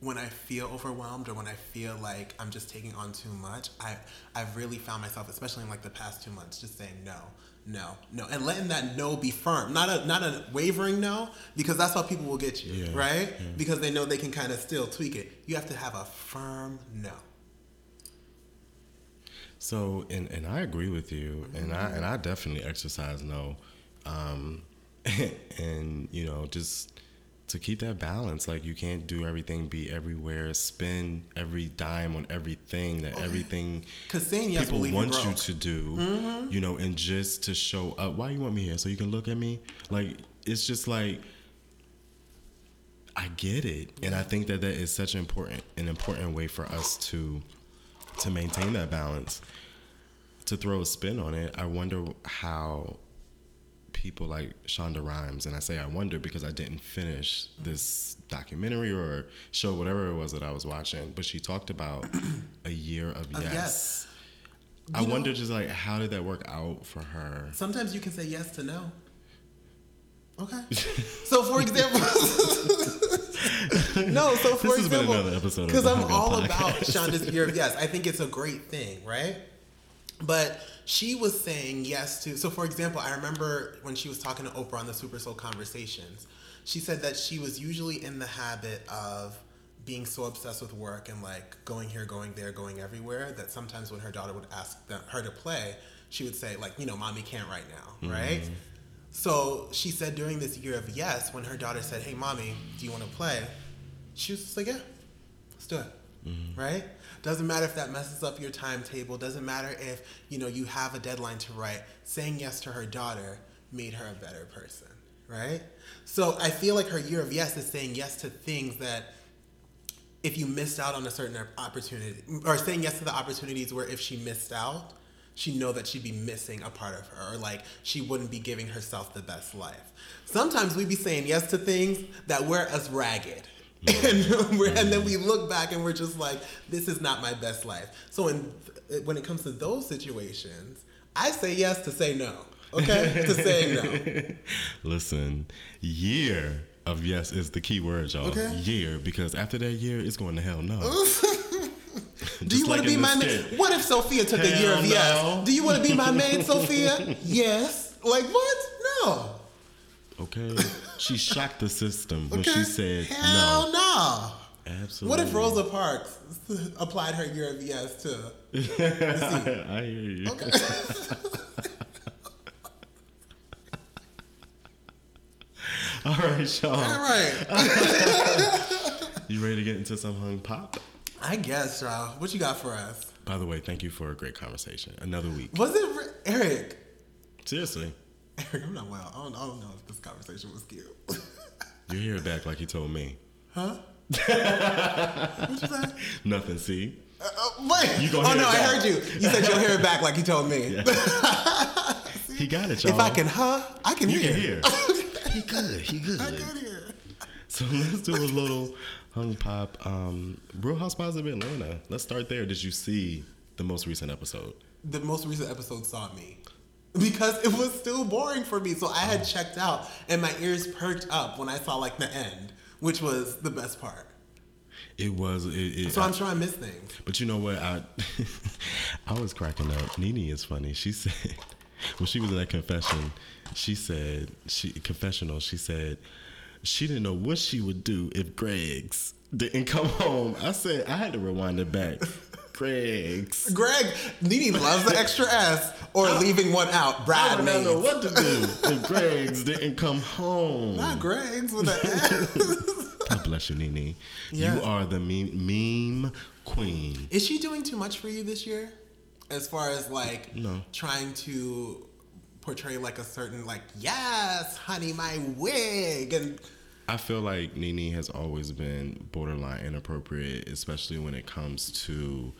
when I feel overwhelmed or when I feel like I'm just taking on too much, I I've really found myself, especially in like the past two months, just saying no, no, no, and letting that no be firm, not a not a wavering no, because that's how people will get you, Yeah, right? yeah. Because they know they can kind of still tweak it. You have to have a firm no. So, and and I agree with you, and I and I definitely exercise no, um, and you know just to keep that balance. Like you can't do everything, be everywhere, spend every dime on everything that everything Because yes people want you to do, you know, and just to show up. Why you want me here? So you can look at me? Like it's just like I get it, and I think that that is such an important an important way for us to to maintain that balance. To throw a spin on it, I wonder how people like Shonda Rhimes, and I say I wonder because I didn't finish this documentary or show, whatever it was that I was watching, but she talked about a year of yes. yes. I know- wonder just like how did that work out for her? Sometimes you can say yes to no. Okay. so for example, no. So for This example, another episode because I'm all Podcast. about Shonda's year of yes. I think it's a great thing, right? But she was saying yes to. So for example, I remember when she was talking to Oprah on the Super Soul Conversations, she said that she was usually in the habit of being so obsessed with work and like going here, going there, going everywhere that sometimes when her daughter would ask them, her to play, she would say like, you know, mommy can't right now, mm-hmm. right? So she said during this year of yes, when her daughter said, "Hey, mommy, do you want to play?" She was just like, "Yeah, let's do it." Mm-hmm. Right? Doesn't matter if that messes up your timetable. Doesn't matter if you know you have a deadline to write. Saying yes to her daughter made her a better person. Right? So I feel like her year of yes is saying yes to things that if you missed out on a certain opportunity, or saying yes to the opportunities where if she missed out, she know that she'd be missing a part of her, or like she wouldn't be giving herself the best life. Sometimes we'd be saying yes to things that wear us ragged. And, and then we mm-hmm. look back and we're just like, this is not my best life. So in, when it comes to those situations, I say yes to say no. Okay? to say no. Listen, year of yes is the key word, y'all. Okay. Year, because after that year, it's going to hell no. Do you want to be my maid? What if Sophia took a year Hell of yes? Do you want to be my maid, Sophia? yes. Like what? No. Okay. She shocked the system when Okay. she said Hell no. no. Absolutely. What if Rosa Parks applied her year of yes to? I hear you. Okay. All right, y'all. All right. You ready to get into some hung pop? I guess, y'all. What you got for us? By the way, thank you for a great conversation. Another week. Was it Eric? Seriously. Eric, I'm not well. I don't, I don't know if this conversation was cute. You hear it back like you told me. huh? what you say? Nothing, see? Uh, uh, wait. You gonna oh no, I heard you. You said you'll hear it back like you told me. He got it, y'all. If I can, huh? I can You hear. can hear. he good. He good. I hear. So let's do a little hung pop. Um, Real Housewives of Atlanta. Let's start there. Did you see the most recent episode? the most recent episode saw me because it was still boring for me. So I had checked out and my ears perked up when I saw like the end, which was the best part. It was. It, it, So I'm sure I missed things. But you know what? I I was cracking up. Nene is funny. She said when she was in that confession, she said she confessional. She said she didn't know what she would do if Greg's didn't come home. I said I had to rewind it back. Greg's. Greg, Nene loves the extra S or leaving one out. Brad I don't know what to do if Greg's didn't come home. Not Greg's with an S. God bless you, Nene. Yeah. You are the meme, meme queen. Is she doing too much for you this year? As far as like No. trying to portray like a certain like yes, honey, my wig and I feel like Nene has always been borderline inappropriate, especially when it comes to,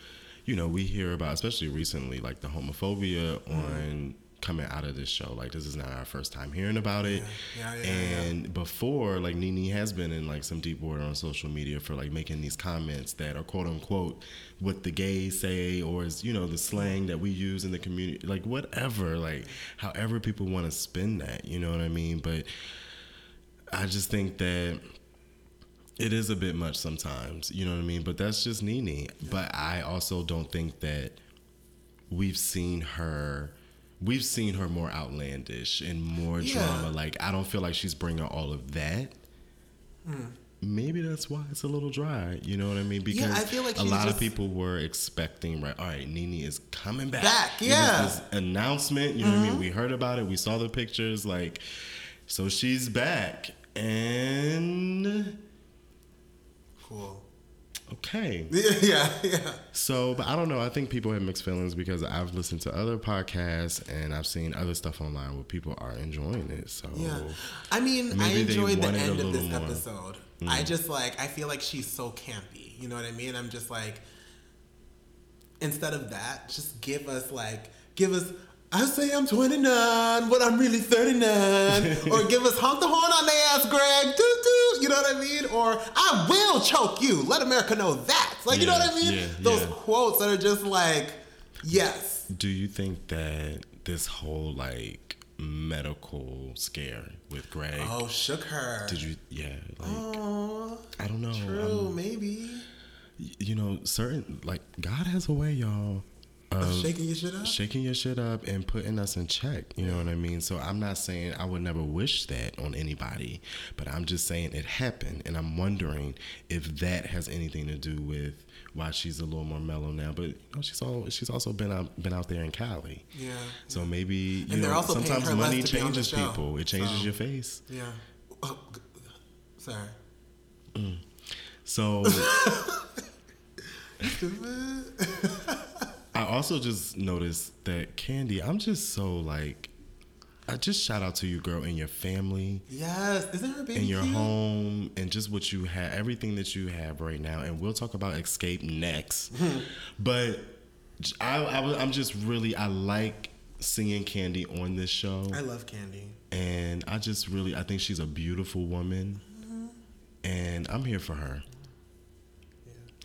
you know, we hear about, especially recently, like the homophobia mm-hmm. on coming out of this show. Like this is not our first time hearing about it. Yeah, yeah, yeah, and before, like Nene has been in like some deep water on social media for like making these comments that are quote unquote what the gays say or is you know the slang that we use in the community, like whatever, like however people want to spin that. You know what I mean? But I just think that it is a bit much sometimes, you know what I mean? But that's just Nene. But I also don't think that we've seen her we've seen her more outlandish and more Yeah. drama. Like I don't feel like she's bringing all of that. Maybe that's why it's a little dry. You know what I mean? Because I feel like a lot of people were expecting, right? All right, Nene is coming back. Back, yeah. Mm-hmm. this announcement. You know what I mean? We heard about it. We saw the pictures. Like, so she's back, and cool. okay. Yeah, yeah. So, but I don't know. I think people have mixed feelings because I've listened to other podcasts and I've seen other stuff online where people are enjoying it. So, Yeah. I mean, I enjoyed the end of this more. Mm. episode. I just like I feel like she's so campy. You know what I mean? I'm just like instead of that, just give us like give us I say I'm 29, but I'm really 39. or give us honk the horn on their ass, Greg. Doo doo. You know what I mean? Or I will choke you. Let America know that. Like, you know what I mean? yeah, Those yeah. quotes that are just like, yes. do you think that this whole like medical scare with Greg? Oh, shook her. Did you? Yeah. Like, Aw, I don't know. true, um, maybe. you know, certain like God has a way, y'all. Of Shaking your shit up? shaking your shit up and putting us in check. You know what I mean? So I'm not saying I would never wish that on anybody, but I'm just saying it happened, and I'm wondering if that has anything to do with why she's a little more mellow now. But you know, she's all she's also been out been out there in Cali. Yeah. So maybe you And know sometimes money to be on the changes people. It changes So- your face. Yeah. Oh, g- sorry. Mm. So I also just noticed that Kandi, I'm just so like I just shout out to you, girl, and your family. Yes, isn't her baby and your cute? home and just what you have, everything that you have right now. And we'll talk about Xscape next. but I, I, I'm just really, I like seeing Kandi on this show. I love Kandi. and I just really, I think she's a beautiful woman. Mm-hmm. And I'm here for her.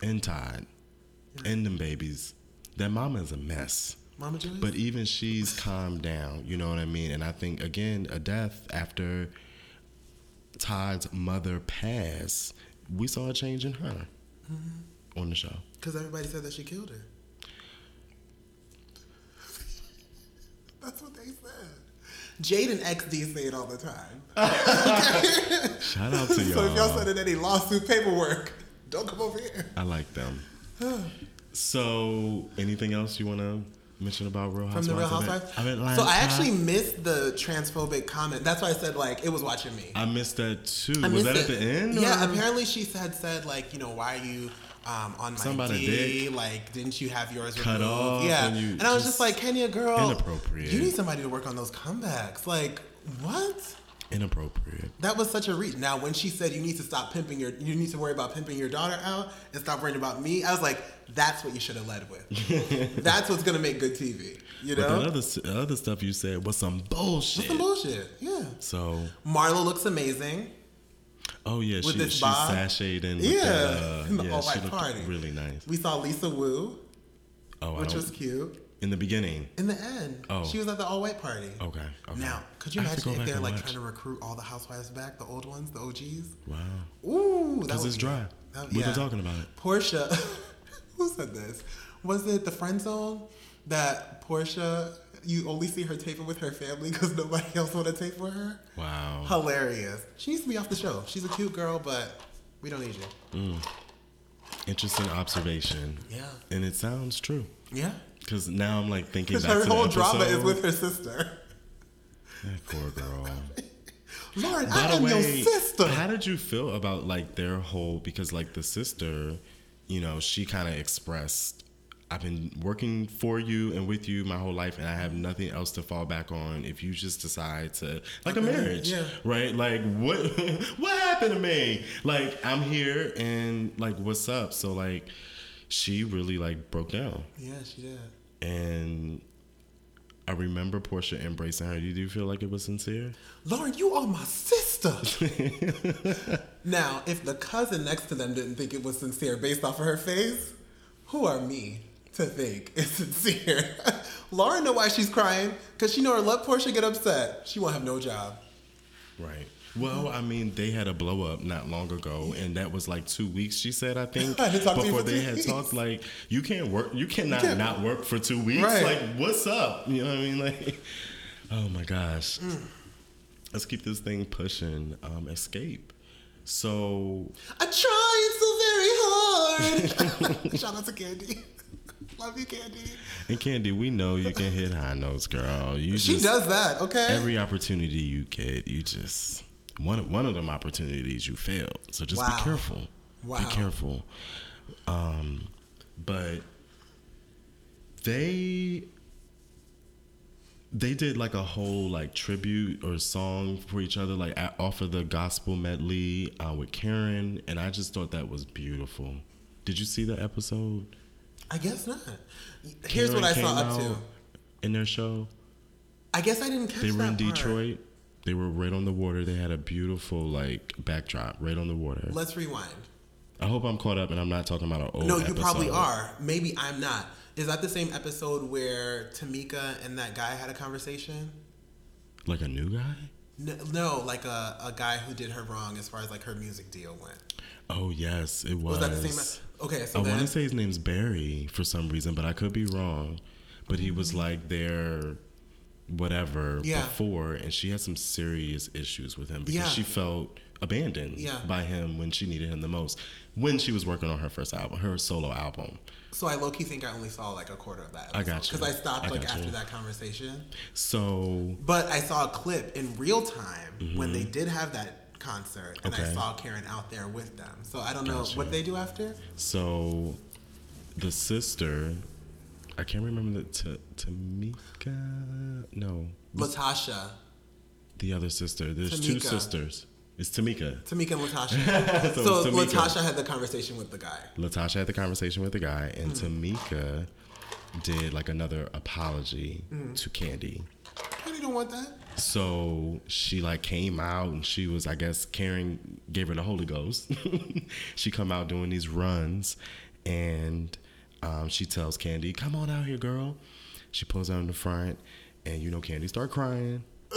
And Todd. And them babies. That mama is a mess. Mama Joyce. But even she's calmed down, you know what I mean? And I think again, a death after Todd's mother passed, we saw a change in her mm-hmm. on the show. Because everybody said that she killed her. That's what they said. Jade and XD say it all the time. Shout out to y'all. So if y'all sending any lawsuit paperwork, don't come over here. I like them. so, anything else you want to mention about Real Housewives? From Housewives? the Real of Housewives. At- of Atlanta? So I actually missed the transphobic comment. That's why I said like it was watching me. I missed that too. I Was missed that at the end? Yeah, or- apparently she had said like, you know, why are you um, on my Somebody D? Like, didn't you have yours Cut removed? off Yeah, and you and I was just- just like, Kenya, girl, Inappropriate. You need somebody to work on those comebacks. Like, what? Inappropriate. That was such a reach. Now, when she said you need to stop pimping your, you need to worry about pimping your daughter out and stop worrying about me, I was like, that's what you should have led with. that's what's gonna make good TV. You But know, that other other stuff you said was some bullshit. some bullshit. Yeah. so, Marlo looks amazing. oh yeah, With she this she bob? sashayed in. Yeah, that, uh, in the yeah, all she white looked party. really nice. We saw Lisa Wu, Oh, which was cute. In the beginning. In the end, Oh. she was at the all white party. Okay. okay. Now, could you I imagine if they're like watch. trying to recruit all the housewives back, the old ones, the OGs? Wow. Ooh, Because it's dry. that- We've yeah. been talking about it. Porsha, who said this? Was it the friend zone that Porsha? You only see her taping with her family because nobody else want to tape with her. Wow. Hilarious. She needs to be off the show. She's a cute girl, but we don't need you. Mm. Interesting observation. Yeah. And it sounds true. Yeah. Because now I'm like thinking back her to the whole drama is with her sister. That poor girl. Lauren, By I am your sister. how did you feel about like their whole? Because like the sister, you know, she kind of expressed, "I've been working for you and with you my whole life, and I have nothing else to fall back on. If you just decide to like a mm-hmm, marriage, yeah. right? Like what? what happened to me? Like I'm here, and like what's up? So like, she really like broke down, yeah, she did. and. I remember Porsha embracing her. Did you feel like it was sincere? Lauren, you are my sister. now, if the cousin next to them didn't think it was sincere based off of her face, who are me to think it's sincere? Lauren know why she's crying because she know her let Porsha get upset. She won't have no job. Right. Well, I mean, they had a blow up not long ago, and that was like two weeks. She said, I think, I you before they had weeks. talked. Like, you can't work. You cannot can't- not work for two weeks. Right. Like, what's up? You know what I mean? Like, oh my gosh. Mm. Let's keep this thing pushing. Um, Xscape. So I tried so very hard. Shout out to Kandi. Love you, Kandi. and Kandi, we know you can hit high notes, girl. You She just, does that, okay? every opportunity you get, you just one one of them opportunities you failed. So just Wow. be careful. Wow. Be careful. Um, but they they did like a whole like tribute or song for each other, like off of the gospel medley uh, with Karen, and I just thought that was beautiful. Did you see the episode? I guess not. Here's Karen what I saw up to. in their show. I guess I didn't catch They were in part. Detroit. They were right on the water. They had a beautiful like backdrop right on the water. Let's rewind. I hope I'm caught up and I'm not talking about an old. no, you probably are. Maybe I'm not. Is that the same episode where Tamika and that guy had a conversation? Like a new guy? No, no like a, a guy who did her wrong as far as like her music deal went. Oh yes, it was. Was that the same? Okay, so I want to say his name's Barry for some reason, but I could be wrong. But he was like their whatever Yeah. before, and she had some serious issues with him because Yeah. she felt abandoned Yeah. by him when she needed him the most. When she was working on her first album, her solo album. So I low key think I only saw like a quarter of that. I got you. Because I stopped I like after you. that conversation. So But I saw a clip in real time when they did have that concert, and I Mm-hmm. Saw Karen out there with them. So I don't know Gotcha. what they do after. So, the sister, I can't remember the T- Tamika. No, LaTocha. the other sister. There's two sisters. It's Tamika. Tamika and LaTocha. So so Tamika. LaTocha had the conversation with the guy. LaTocha had the conversation with the guy, and Hmm. Tamika did like another apology Hmm. to Kandi. Kandi don't want that. So she like came out and she was, I guess, Karen gave her the Holy Ghost. she come out doing these runs, and um, she tells Kandi, "Come on out here, girl." She pulls out in the front, and you know Kandi start crying.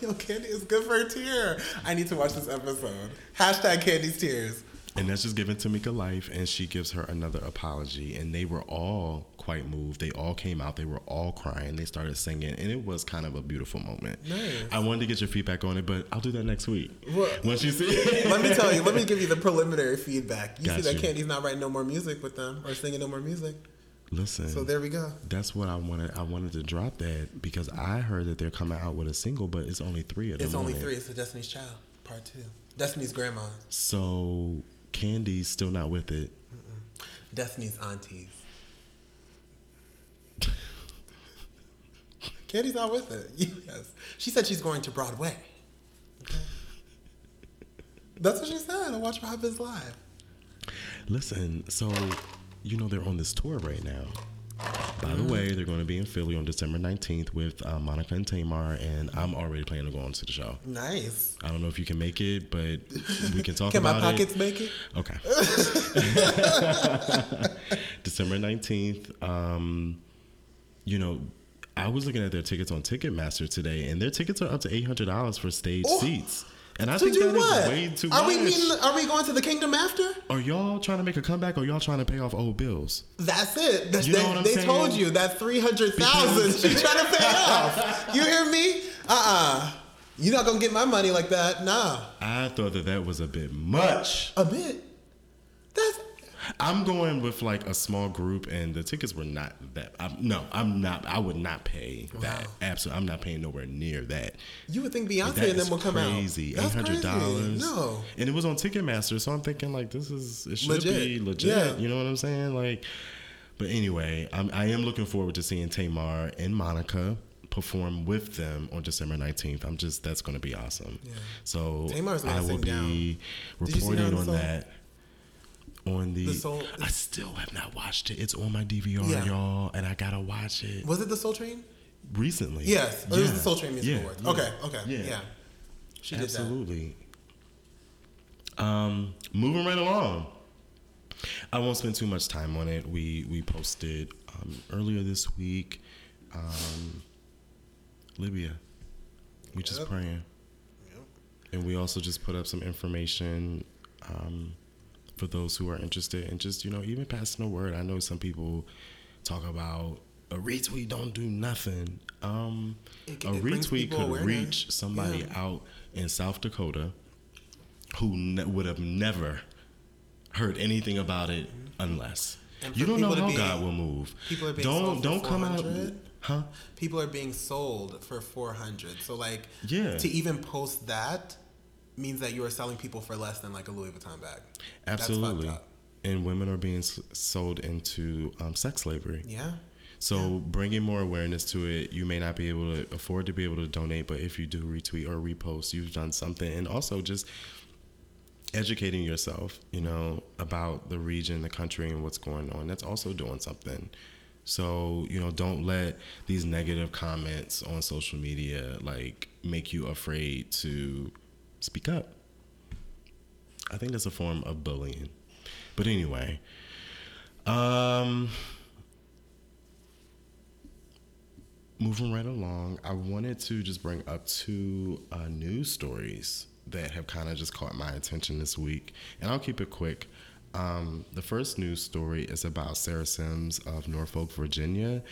Yo, Kandi is good for a tear. I need to watch this episode. Hashtag Kandi's tears. And that's just giving Tamika life, and she gives her another apology. And they were all quite moved. They all came out. They were all crying. They started singing, and it was kind of a beautiful moment. Nice. I wanted to get your feedback on it, but I'll do that next week. What? Once you see, Let me tell you. Let me give you the preliminary feedback. You Got see that you. Kandi's not writing no more music with them or singing no more music. Listen. So there we go. That's what I wanted. I wanted to drop that because I heard that they're coming out with a single, but it's only three of them. It's only moment. three. It's the Destiny's Child part two. Destiny's grandma. So Kandi's still not with it. Destiny's aunties. Kandi's not with it. Yes. She said she's going to Broadway. Okay. That's what she said. I watched Robin's live. Listen, so you know they're on this tour right now. By the way, they're going to be in Philly on December 19th with uh, Monica and Tamar, and I'm already planning to go on to the show. Nice. I don't know if you can make it, but we can talk Can my pockets it. make it? Okay. December 19th. Um, you know, I was looking at their tickets on Ticketmaster today, and their tickets are up to $800 for stage Oh. seats. And I To think do that is what? way too are much. we meeting, Are we going to the kingdom after? are y'all trying to make a comeback or y'all trying to pay off old bills? That's it. That's, You know they what I'm they saying? told you that three hundred thousand. Because- She trying to pay off. You hear me? Uh uh-uh. uh. you are not gonna get my money like that. Nah. I thought that that was a bit much. A bit. That's I'm going with like a small group, and the tickets were not that. I'm, no, I'm not. I would not pay that. Wow. Absolutely, I'm not paying nowhere near that. you would think Beyonce That and them will come crazy. out. Eight hundred crazy. dollars. No. and it was on Ticketmaster, so I'm thinking like this is it should Legit. be legit. Yeah. You know what I'm saying? Like, but anyway, I'm, I am looking forward to seeing Tamar and Monica perform with them on December 19th. I'm just that's going to be awesome. Yeah. So Tamar's I will down. be Did you see her reporting on that. On the, The Soul- I still have not watched it. It's on my DVR, Yeah. y'all, and I gotta watch it Was it the Soul Train? recently. Yes. It was Yeah. the Soul Train Music Yeah, Awards. yeah. Okay. Okay. Yeah. Yeah. She. Absolutely. Um, moving right along. I won't spend too much time on it. We we posted um, earlier this week. Um, Libya. We just Yep. praying, and we also just put up some information um, for those who are interested, and just you know even passing the word. I know some people talk about a retweet don't do nothing. Um, It- a it retweet could awareness. reach somebody Yeah. out in South Dakota who ne- would have never heard anything about it unless you don't know how God will move. people are being don't sold for don't come out, 400. huh? People are being sold for four hundred. So like, Yeah. to even post that means that you are selling people for less than like a Louis Vuitton bag. Absolutely. And women are being sold into um, sex slavery. Yeah. So bringing more awareness to it, you may not be able to afford to be able to donate, but if you do retweet or repost, you've done something. And also just educating yourself, you know, about the region, the country, and what's going on. That's also doing something. So you know, don't let these negative comments on social media like make you afraid to speak up. I think that's a form of bullying. But anyway, um, moving right along, I wanted to just bring up two uh, news stories that have kind of just caught my attention this week, and I'll keep it quick. Um, the first news story is about Sarah Sims of Norfolk, Virginia.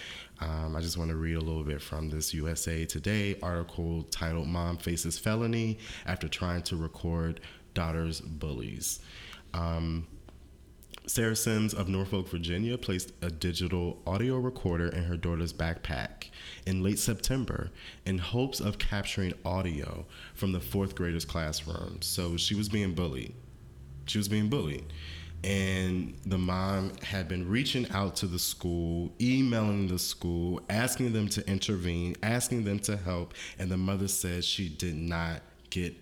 Um, I just want to read a little bit from this USA Today article titled Mom Faces Felony After Trying to Record Daughter's Bullies. Um, Sarah Sims of Norfolk, Virginia, placed a digital audio recorder in her daughter's backpack in late September in hopes of capturing audio from the fourth grader's classroom. So she was being bullied. She was being bullied. And the mom had been reaching out to the school, emailing the school, asking them to intervene, asking them to help. And the mother said she did not get,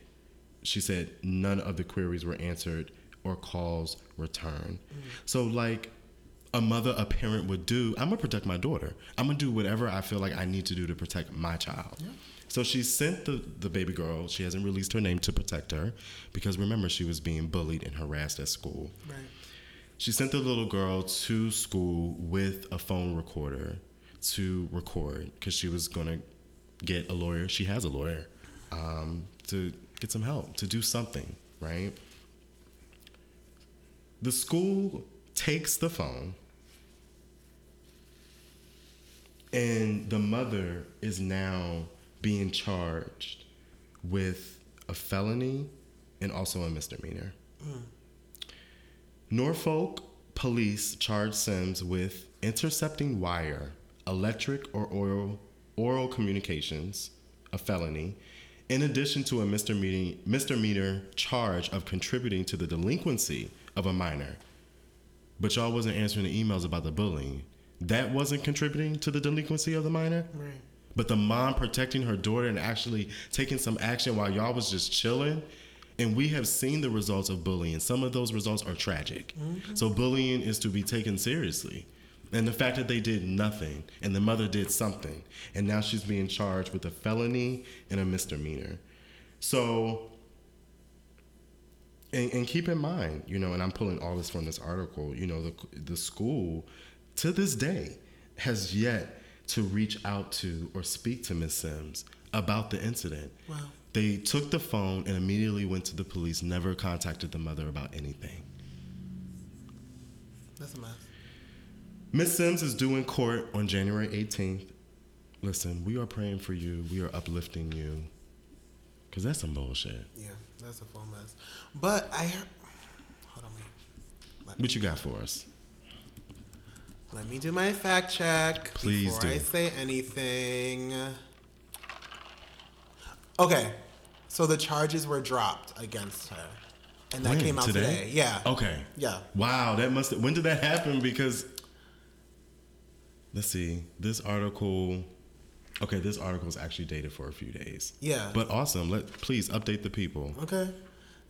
she said none of the queries were answered or calls returned. Mm-hmm. So, like, a mother, a parent would do, I'm gonna protect my daughter. I'm gonna do whatever I feel like I need to do to protect my child. So she sent the, the baby girl, she hasn't released her name to protect her because remember, she was being bullied and harassed at school. Right. She sent the little girl to school with a phone recorder to record because she was gonna get a lawyer. She has a lawyer um, to get some help to do something, right? The school takes the phone, and the mother is now being charged with a felony and also a misdemeanor. Mm. Norfolk police charged Sims with intercepting wire, electric or oral, oral communications, a felony, in addition to a misdemeanor, misdemeanor charge of contributing to the delinquency of a minor. But y'all wasn't answering the emails about the bullying. That wasn't contributing to the delinquency of the minor? Right. But the mom protecting her daughter and actually taking some action while y'all was just chilling. And we have seen the results of bullying. Some of those results are tragic. Mm-hmm. So bullying is to be taken seriously. And the fact that they did nothing and the mother did something, and now she's being charged with a felony and a misdemeanor. So, and, and keep in mind, you know, and I'm pulling all this from this article, you know, the, the school to this day has yet to reach out to or speak to Miss Sims about the incident. Wow. They took the phone and immediately went to the police, never contacted the mother about anything. That's a mess. Miss Sims is due in court on January 18th. Listen, we are praying for you. We are uplifting you. Because that's some bullshit. Yeah, that's a full mess. But I heard. Hold on, wait. Let me, What you got for us? Let me do my fact check Please before do. I say anything. Okay, so the charges were dropped against her, and that When? came out today. Yeah. Okay. Yeah. Wow, that must. Have, When did that happen? Because let's see, this article. Okay, this article is actually dated for a few days. Yeah. But awesome. Let please update the people. Okay.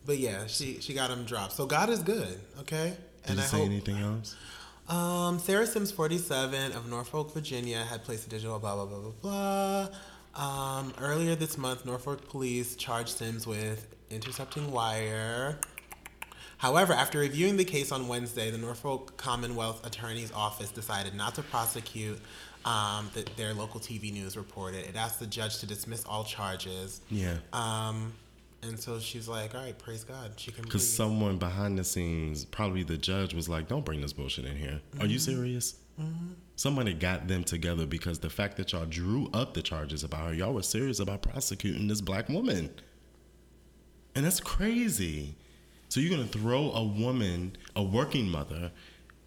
But yeah, she she got him dropped. So God is good. Okay. Did it say anything else? Um, Sarah Sims, 47, of Norfolk, Virginia, had placed a digital blah, blah, blah, blah, blah. Um, earlier this month, Norfolk police charged Sims with intercepting wire. However, after reviewing the case on Wednesday, the Norfolk Commonwealth Attorney's Office decided not to prosecute um, that their local TV news reported. It asked the judge to dismiss all charges. Yeah. Um, and so she's like, all right, praise God. She can Because someone behind the scenes, probably the judge, was like, "Don't bring this bullshit in here. Are you Mm-hmm. serious?" Somebody got them together because the fact that y'all drew up the charges about her, y'all were serious about prosecuting this black woman, and that's crazy. So you're gonna throw a woman, a working mother,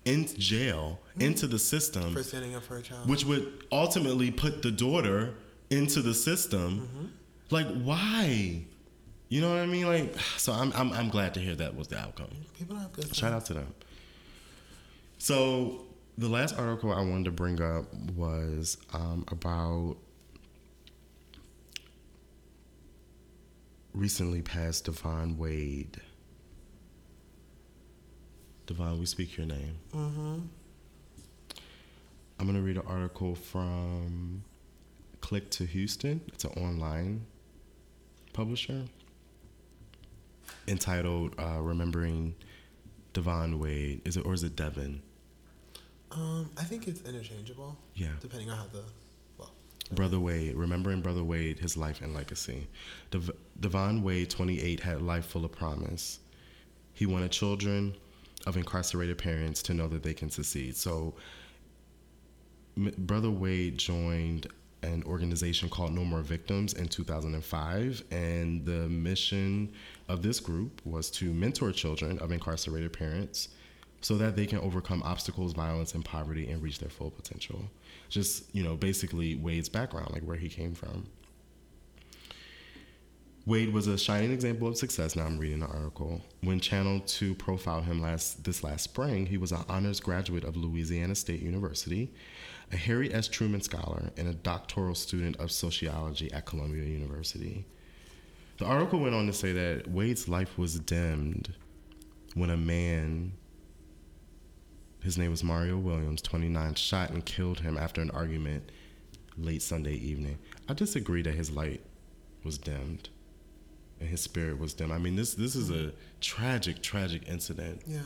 in jail into the system, Mm-hmm. for standing up for a child. which would ultimately put the daughter into the system. Mm-hmm. Like, why? You know what I mean? Like, so I'm, I'm, I'm glad to hear that was the outcome. People have good Shout out to them. So the last article I wanted to bring up was um, about recently passed Devon Wade. Devon, we speak your name. Mm-hmm. I'm gonna read an article from Click2Houston. It's an online publisher entitled uh, "Remembering Devon Wade." Is it or is it Devon? Um, I think it's interchangeable. Yeah. Depending on how the well. Brother Wade, remembering Brother Wade, his life and legacy. Dev- Devon Wade, 28, had a life full of promise. He wanted children of incarcerated parents to know that they can succeed. So, M- Brother Wade joined an organization called No More Victims in 2005, and the mission of this group was to mentor children of incarcerated parents so that they can overcome obstacles, violence, and poverty and reach their full potential. Just, you know, basically Wade's background, like where he came from. Wade was a shining example of success. Now I'm reading the article. When Channel 2 profiled him last this last spring, he was an honors graduate of Louisiana State University, a Harry S. Truman Scholar, and a doctoral student of sociology at Columbia University. The article went on to say that Wade's life was dimmed when a man, his name was Mario Williams, 29, shot and killed him after an argument late Sunday evening. I disagree that his light was dimmed and his spirit was dim. I mean, this this is a tragic, tragic incident. Yeah.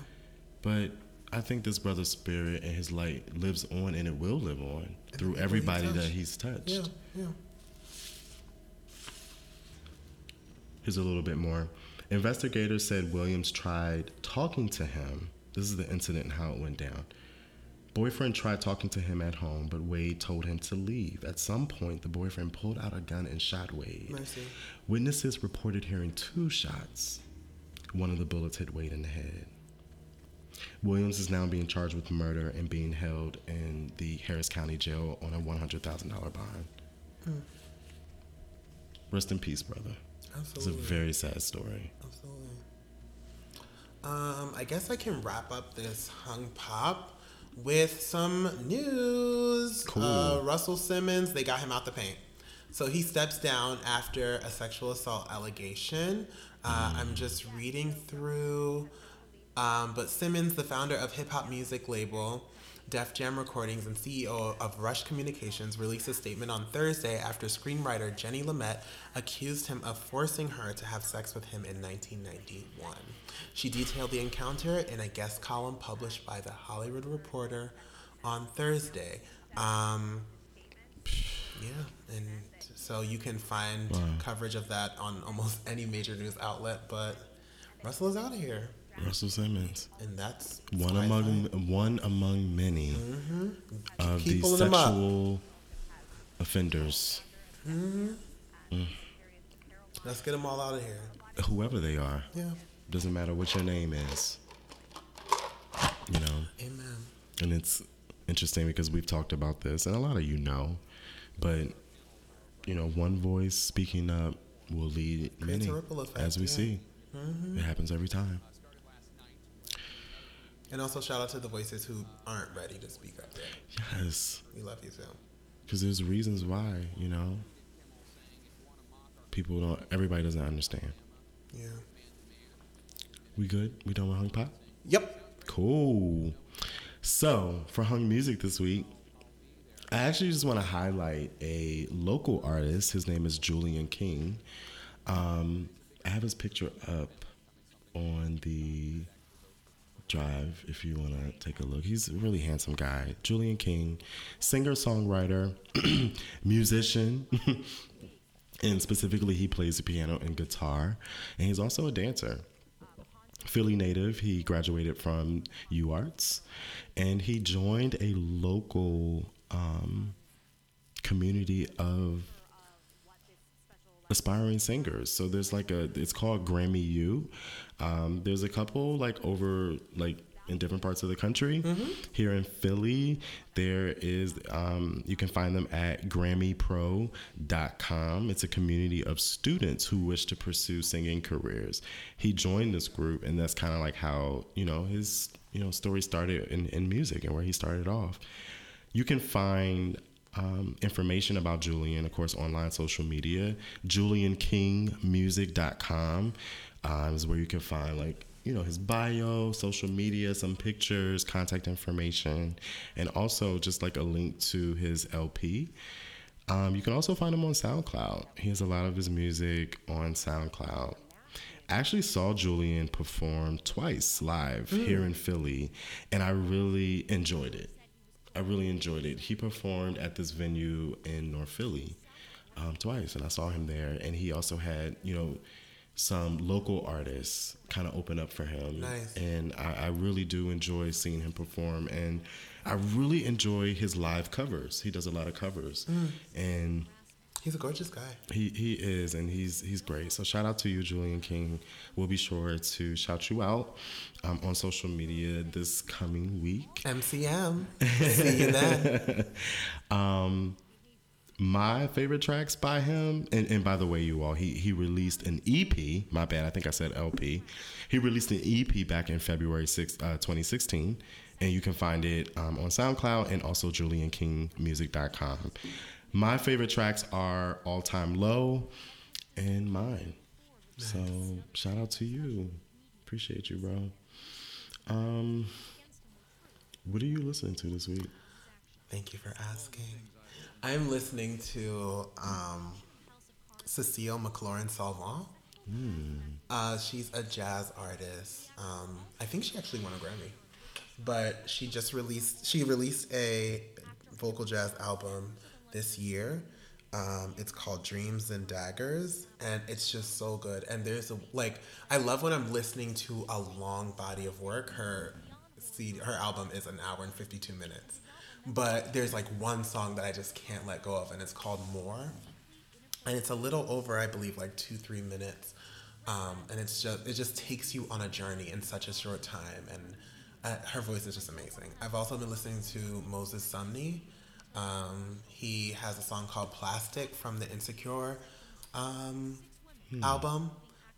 But I think this brother's spirit and his light lives on, and it will live on through everybody that he's touched. Yeah. Yeah. Here's a little bit more. Investigators said Williams tried talking to him. This is the incident and how it went down. Boyfriend tried talking to him at home, but Wade told him to leave. At some point, the boyfriend pulled out a gun and shot Wade. Mercy. Witnesses reported hearing two shots. One of the bullets hit Wade in the head. Williams is now being charged with murder and being held in the Harris County Jail on a $100,000 bond. Mm. Rest in peace, brother. It's a very sad story. Absolutely. Um, I guess I can wrap up this hung pop with some news. Cool. Uh, Russell Simmons, they got him out the paint. So he steps down after a sexual assault allegation. Uh, I'm just reading through. Um, but Simmons, the founder of hip hop music label Def Jam Recordings and CEO of Rush Communications, released a statement on Thursday after screenwriter Jenny Lumet accused him of forcing her to have sex with him in 1991. She detailed the encounter in a guest column published by The Hollywood Reporter on Thursday. Um, yeah, and so you can find coverage of that on almost any major news outlet, but Russell is out of here. Russell Simmons, And that's one among one among many mm-hmm. of these pulling them up. sexual offenders, mm-hmm. mm. Let's get them all out of here. whoever they are. Yeah. Doesn't matter what your name is. You know, Amen. and it's interesting because we've talked about this, and a lot of you know, but you know, one voice speaking up will lead many, effect, as we yeah. Mm-hmm. see. It happens every time. And also shout out to the voices who aren't ready to speak up yet. Yes, We love you too. because there's reasons why. You know, people don't. Everybody doesn't understand. Yeah. We good? We done with Hung Pop? Yep. Cool. So for Hung Music this week, I actually just want to highlight a local artist. His name is Julian King. Um, I have his picture up on the drive if you want to take a look. He's a really handsome guy. Julian King, singer, songwriter, musician. and specifically, he plays the piano and guitar. And he's also a dancer. Philly native. He graduated from UArts, and he joined a local um, community of aspiring singers. So there's like a, it's called Grammy U. Um, there's a couple like over like in different parts of the country. Here in Philly, there is, um, you can find them at GrammyPro.com. It's a community of students who wish to pursue singing careers. He joined this group, and that's kind of like how, you know, his, you know, story started in, in music and where he started off. You can find um, information about Julian, of course, online social media. JulianKingMusic.com uh, is where you can find like you know his bio, social media, some pictures, contact information, and also just like a link to his LP. Um, you can also find him on SoundCloud. He has a lot of his music on SoundCloud. I actually saw Julian perform twice live here in Philly, and I really enjoyed it. I really enjoyed it. He performed at this venue in North Philly um, twice, and I saw him there. And he also had, you know, some local artists kind of open up for him. Nice. And I, I really do enjoy seeing him perform. And I really enjoy his live covers. He does a lot of covers. And He's a gorgeous guy. he, he is, and he's he's great. So shout out to you, Julian King. We'll be sure to shout you out um, on social media this coming week. MCM. See you then. um, my favorite tracks by him, and, and by the way, you all, he he released an EP. My bad, I think I said LP. He released an EP back in February 6, uh, 2016, and you can find it um, on SoundCloud and also JulianKingMusic.com. My favorite tracks are All Time Low and mine. So shout out to you. Appreciate you, bro. Um, what are you listening to this week? Thank you for asking. I'm listening to um, Cecile McLorin Salvant. Uh, she's a jazz artist. Um, I think she actually won a Grammy, but she just released she released a vocal jazz album this year. Um, it's called Dreams and Daggers, and it's just so good. And there's a like I love when I'm listening to a long body of work. Her CD, her album is an hour and 52 minutes, but there's like one song that I just can't let go of, and it's called More and it's a little over i believe like two three minutes um, and it's just it just takes you on a journey in such a short time and uh, her voice is just amazing i've also been listening to moses sumney um, he has a song called plastic from the insecure um, album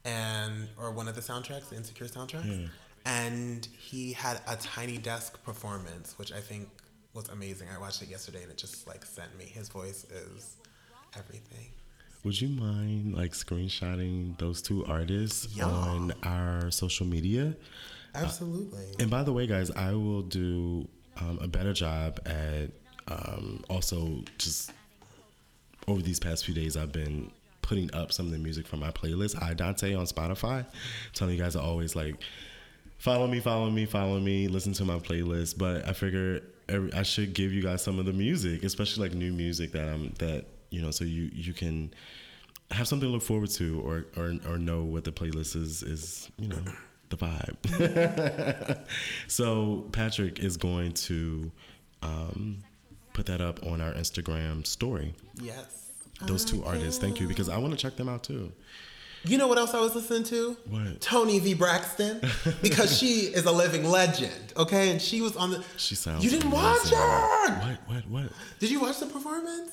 and or one of the soundtracks the insecure soundtracks and he had a tiny desk performance which i think was amazing i watched it yesterday and it just like sent me his voice is everything Would you mind like screenshotting those two artists Yeah. on our social media? Absolutely. And by the way, guys, I will do um, a better job at um, also just over these past few days. I've been putting up some of the music from my playlist, I Dante on Spotify. Telling you guys to always like follow me, follow me, follow me, listen to my playlist. But I figure every, I should give you guys some of the music, especially like new music that I'm that you know, so you you can have something to look forward to or or, or know what the playlist is is you know the vibe. so Patrick is going to um, put that up on our Instagram story. yes. Those two oh, artists, thank you, because I want to check them out too. You know what else I was listening to? What? Toni V. Braxton, because she is a living legend. Okay, and she was on the. She sounds. You didn't watch amazing. her. What? What? What? Did you watch the performance?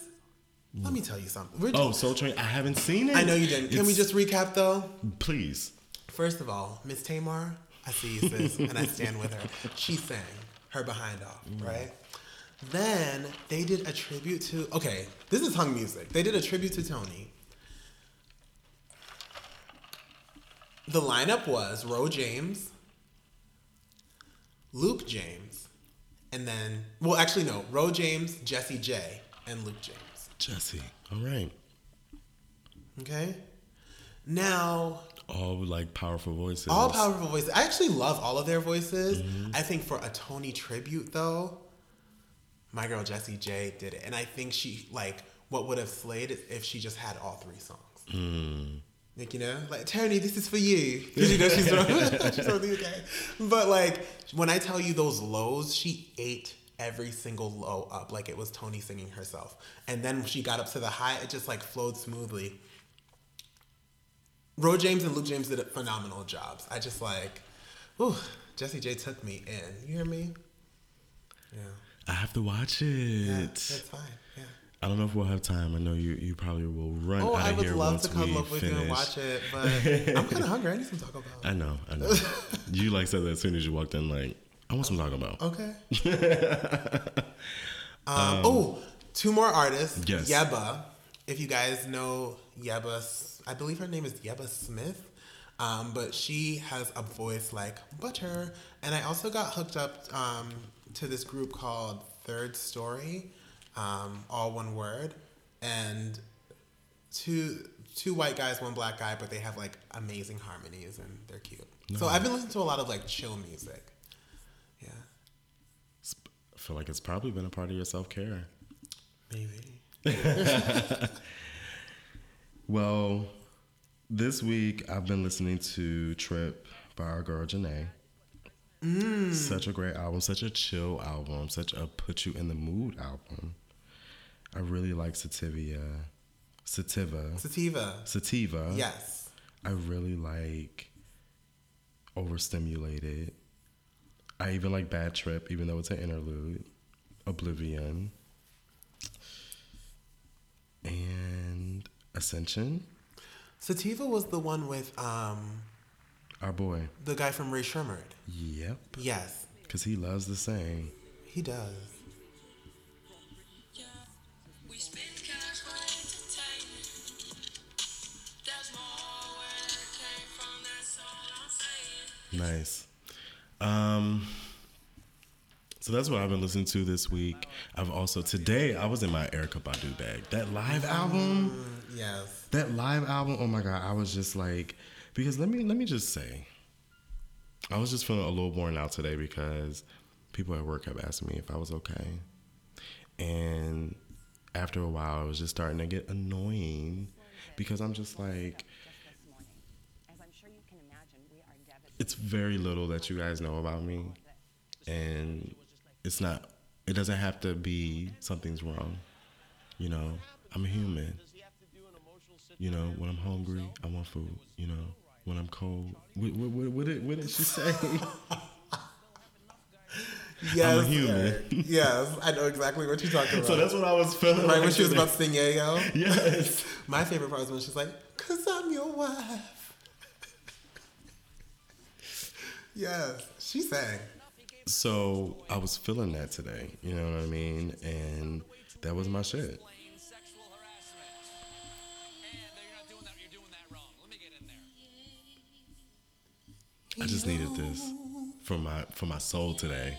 Let me tell you something. We're Oh, Soul Train. I haven't seen it. I know you didn't. Can we just recap though? please? First of all, Miss Tamar, I see you, sis, and I stand with her. She sang her behind off, right? Then they did a tribute to. Okay, this is hung music. They did a tribute to Toni. The lineup was Ro James, Luke James, and then well, actually no, Ro James, Jessie J, and Luke James. Jessie. All right. Okay. Now All like powerful voices. All powerful voices. I actually love all of their voices. Mm-hmm. I think for a Toni tribute though, my girl Jessie J did it, and I think she like what would have slayed is if she just had all three songs. Hmm. Like you know, like Toni, this is for you because you know she's from she's from the UK. But like when I tell you those lows, she ate every single low up like it was Toni singing herself, and then she got up to the high, it just like flowed smoothly. Ro James and Luke James did a phenomenal jobs. I just like, ooh, Jessie J took me in. You hear me? Yeah. I have to watch it. Yeah, that's fine. Yeah. I don't know if we'll have time. I know you, you probably will run Oh, out I of would here love once to cuddle we up with finish. you and watch it, but I'm kind of hungry. I need some Taco Bell. I know, I know. you like said that as soon as you walked in, like I want some Taco Bell. Okay. um, oh, two more artists. Yes. Yebba. If you guys know Yebba, I believe her name is Yebba Smith. Um, but she has a voice like butter. And I also got hooked up um, to this group called Thirdstory, um, all one word. And two two white guys, one black guy, but they have like amazing harmonies and they're cute. So I've been listening to a lot of like chill music. Yeah. I feel like it's probably been a part of your self care. Maybe. Well, this week I've been listening to Trip by our girl Jhené. Mm. Such a great album, such a chill album, such a put you in the mood album. I really like Sativia. Sativa. Sativa. Sativa. Yes. I really like Overstimulated. I even like Bad Trip, even though it's an interlude. Oblivion. And Ascension, Sativa was the one with um, our boy. the guy from Rae Sremmurd. Yep, Yes, because he loves the sing. he does. We spend cash for entertainment. There's more where it came from, that's all I'm saying. Nice. Um, so that's what I've been listening to this week. I've also today I was in my Erykah Badu bag. That live album, Mm, Yes. that live album. Oh my god, I was just like, because let me let me just say, I was just feeling a little worn out today because people at work have asked me if I was okay, and after a while, I was just starting to get annoying because I'm just like. It's very little that you guys know about me. And it's not it doesn't have to be something's wrong you know? I'm a human. You know when i'm hungry i want food you know when i'm cold what, what, what, what, did, what did she say Yes. human. Eric. yes, I know exactly what you're talking about. so that's what i was feeling right like when she was about to sing Yayo. yes My favorite part was when she's like, "Cause I'm your wife." yes, she sang. so i was feeling that today you know what i mean and that was my shit i just needed this for my for my soul today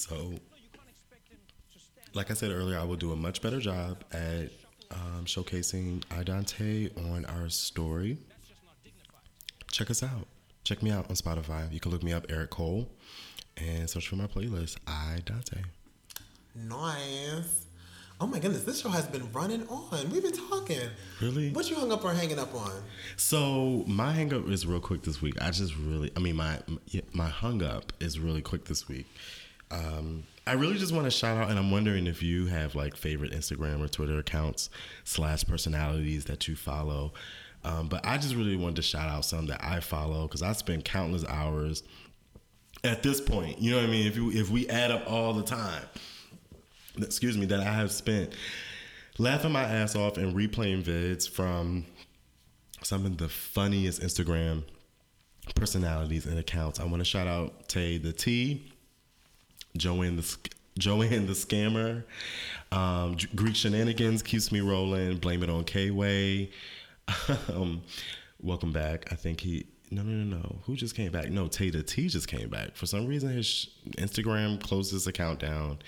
So, like I said earlier, I will do a much better job at um, showcasing Idante on our story. Check us out. Check me out on Spotify. You can look me up, Eric Cole, and search for my playlist, Idante. Nice. Oh my goodness, this show has been running on. We've been talking. Really? What you hung up or hanging up on? So my hang up is real quick this week. I just really, I mean, my my hung up is really quick this week. Um, I really just want to shout out, and I'm wondering if you have like favorite Instagram or Twitter accounts slash personalities that you follow. Um, but I just really wanted to shout out some that I follow because I spend countless hours at this point. You know what I mean? If you if we add up all the time, excuse me, that I have spent laughing my ass off and replaying vids from some of the funniest Instagram personalities and accounts. I want to shout out Tay the T, Joanne the Joanne the Scammer, um, Greek Shenanigans keeps me rolling. Blame it on K Way. um, welcome back. I think he. No, no, no, no. Who just came back? No, Tay the T just came back. For some reason, his Instagram closed his account down.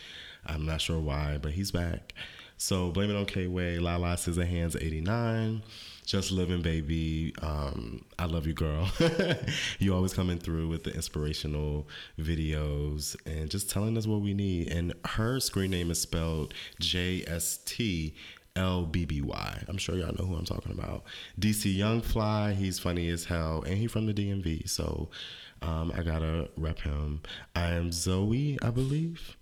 I'm not sure why, but he's back. So blame it on K Way, Lala Scissorhands 89, Just Living Baby. Um, I love you, girl. you always coming through with the inspirational videos and just telling us what we need. And her screen name is spelled J S T L B B Y. I'm sure y'all know who I'm talking about. DC Young Fly, he's funny as hell, and he from the DMV. So um, I gotta rep him. I am Zoe, I believe.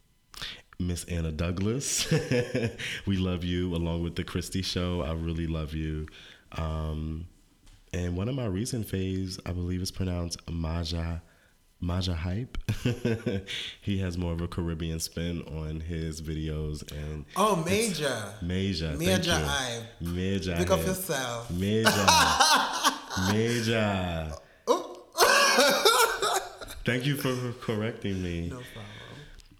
Miss Anna Douglas. we love you, along with the Christie Show. I really love you. Um, and one of my recent faves, I believe, is pronounced Maja. Maja Hype. he has more of a Caribbean spin on his videos and Oh, Major. Major. Major Hype. Major. Pick up yourself. Major. Major. Thank you for correcting me. No problem.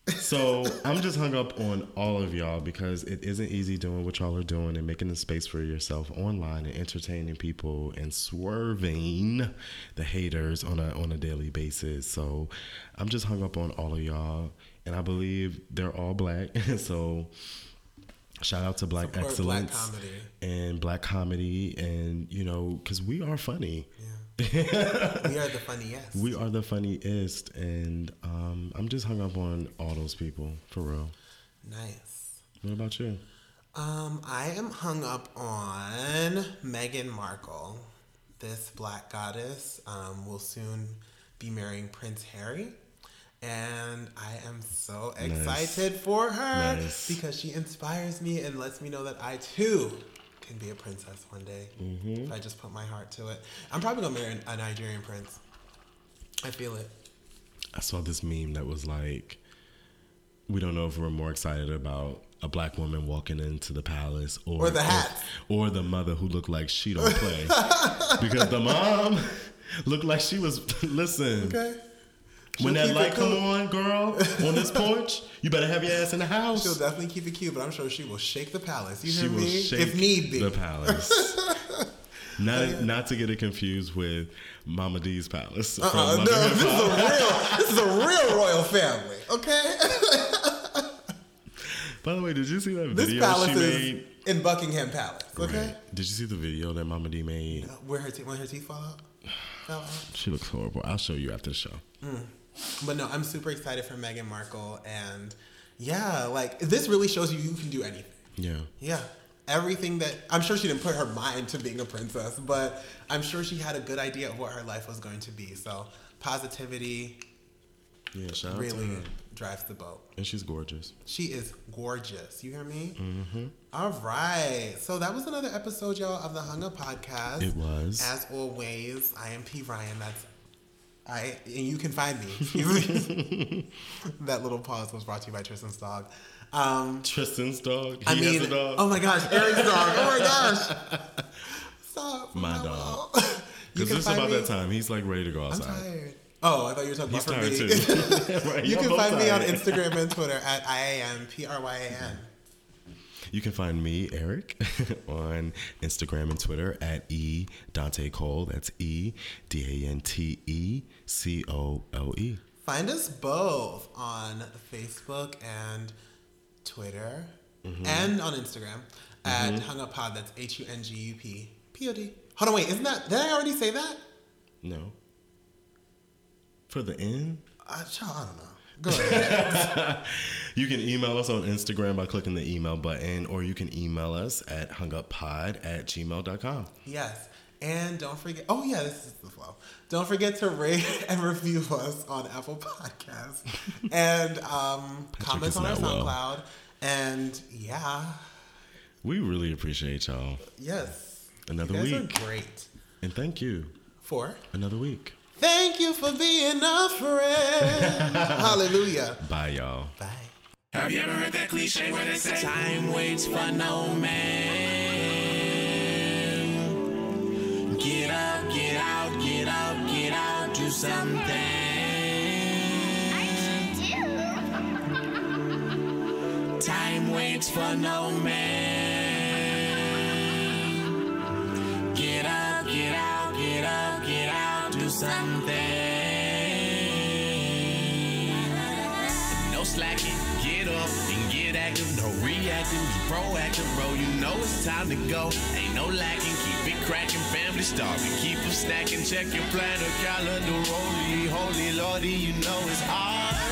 So I'm just hung up on all of y'all because it isn't easy doing what y'all are doing and making the space for yourself online and entertaining people and swerving the haters on a on a daily basis. So I'm just hung up on all of y'all, and I believe they're all black. so shout out to Black Support Excellence comedy. and Black comedy, and you know because we are funny. We are the funniest. We are the funniest, and um, I'm just hung up on all those people for real. nice. What about you? Um, I am hung up on Meghan Markle. This black goddess um, will soon be marrying Prince Harry. And I am so Nice. excited for her Nice. because she inspires me and lets me know that I too can be a princess one day. Mm-hmm. If I just put my heart to it. I'm probably gonna marry a Nigerian prince. I feel it. I saw this meme that was like, we don't know if we're more excited about a black woman walking into the palace or, Or the hats. or, the mother who looked like she don't play because the mom looked like she was listen Okay. When that light come on girl on this porch you better have your ass in the house She'll definitely keep it cute, but I'm sure she will shake the palace. You she hear will me? shake if need be. the palace not oh, not to get it confused with Mama D's palace Uh-uh, no, this is a real, this is a real royal family. Okay. by the way did you see that this video palace she is made in Buckingham Palace. Okay. Right. Did you see the video that Mama D made? Where her teeth, when her teeth fall out. Fell out. She looks horrible. I'll show you after the show. Mm. But no, I'm super excited for Meghan Markle, and yeah, like this really shows you you can do anything. Yeah. Yeah. Everything that I'm sure she didn't put her mind to being a princess, but I'm sure she had a good idea of what her life was going to be. So positivity Yeah, shout really drives the boat. And she's gorgeous. She is gorgeous. You hear me? Mm-hmm. All right. So that was another episode, y'all, of the Hung Up Podcast. It was. As always, I am P Ryan. That's I, and you can find me. That little pause was brought to you by Tristan's dog. Um, Tristan's dog. He I has mean, a dog. oh my gosh, Eric's dog. Oh my gosh. Stop. My dog. Because it's about me- that time. He's like ready to go I'm outside. tired. Oh, I thought you were talking He's about for me. right, you can find me on. Instagram and Twitter at IAM P R Y A N. You can find me, Eric, on Instagram and Twitter at E Dante Cole. That's E D A N T E C O L E. Find us both on Facebook and Twitter Mm-hmm. and on Instagram at Hung Up Pod. That's H U N G U P P O D. Hold on, wait, isn't that, did I already say that? No. For the end? Uh, child, I don't know. Go ahead. You can email us on Instagram by clicking the email button, or you can email us at hunguppod at gmail.com. yes. And don't forget, oh yeah, this is the flow. Don't forget to rate and review us on Apple Podcasts and um, comment is on our not well. SoundCloud. And yeah, We really appreciate y'all. yes. Another you guys week. are great. And thank you. For Another week. Thank you for being a friend. Hallelujah. Bye, y'all. Bye. Have you ever heard that cliche where they say time waits for no man? Get up, get out, get up, get out, do something. I should do. Time waits for no man. No reacting, be proactive, bro. You know it's time to go. Ain't no lacking, keep it cracking. Family starving, keep them stacking. Check your planner, calendar, holy, holy lordy. You know it's hard.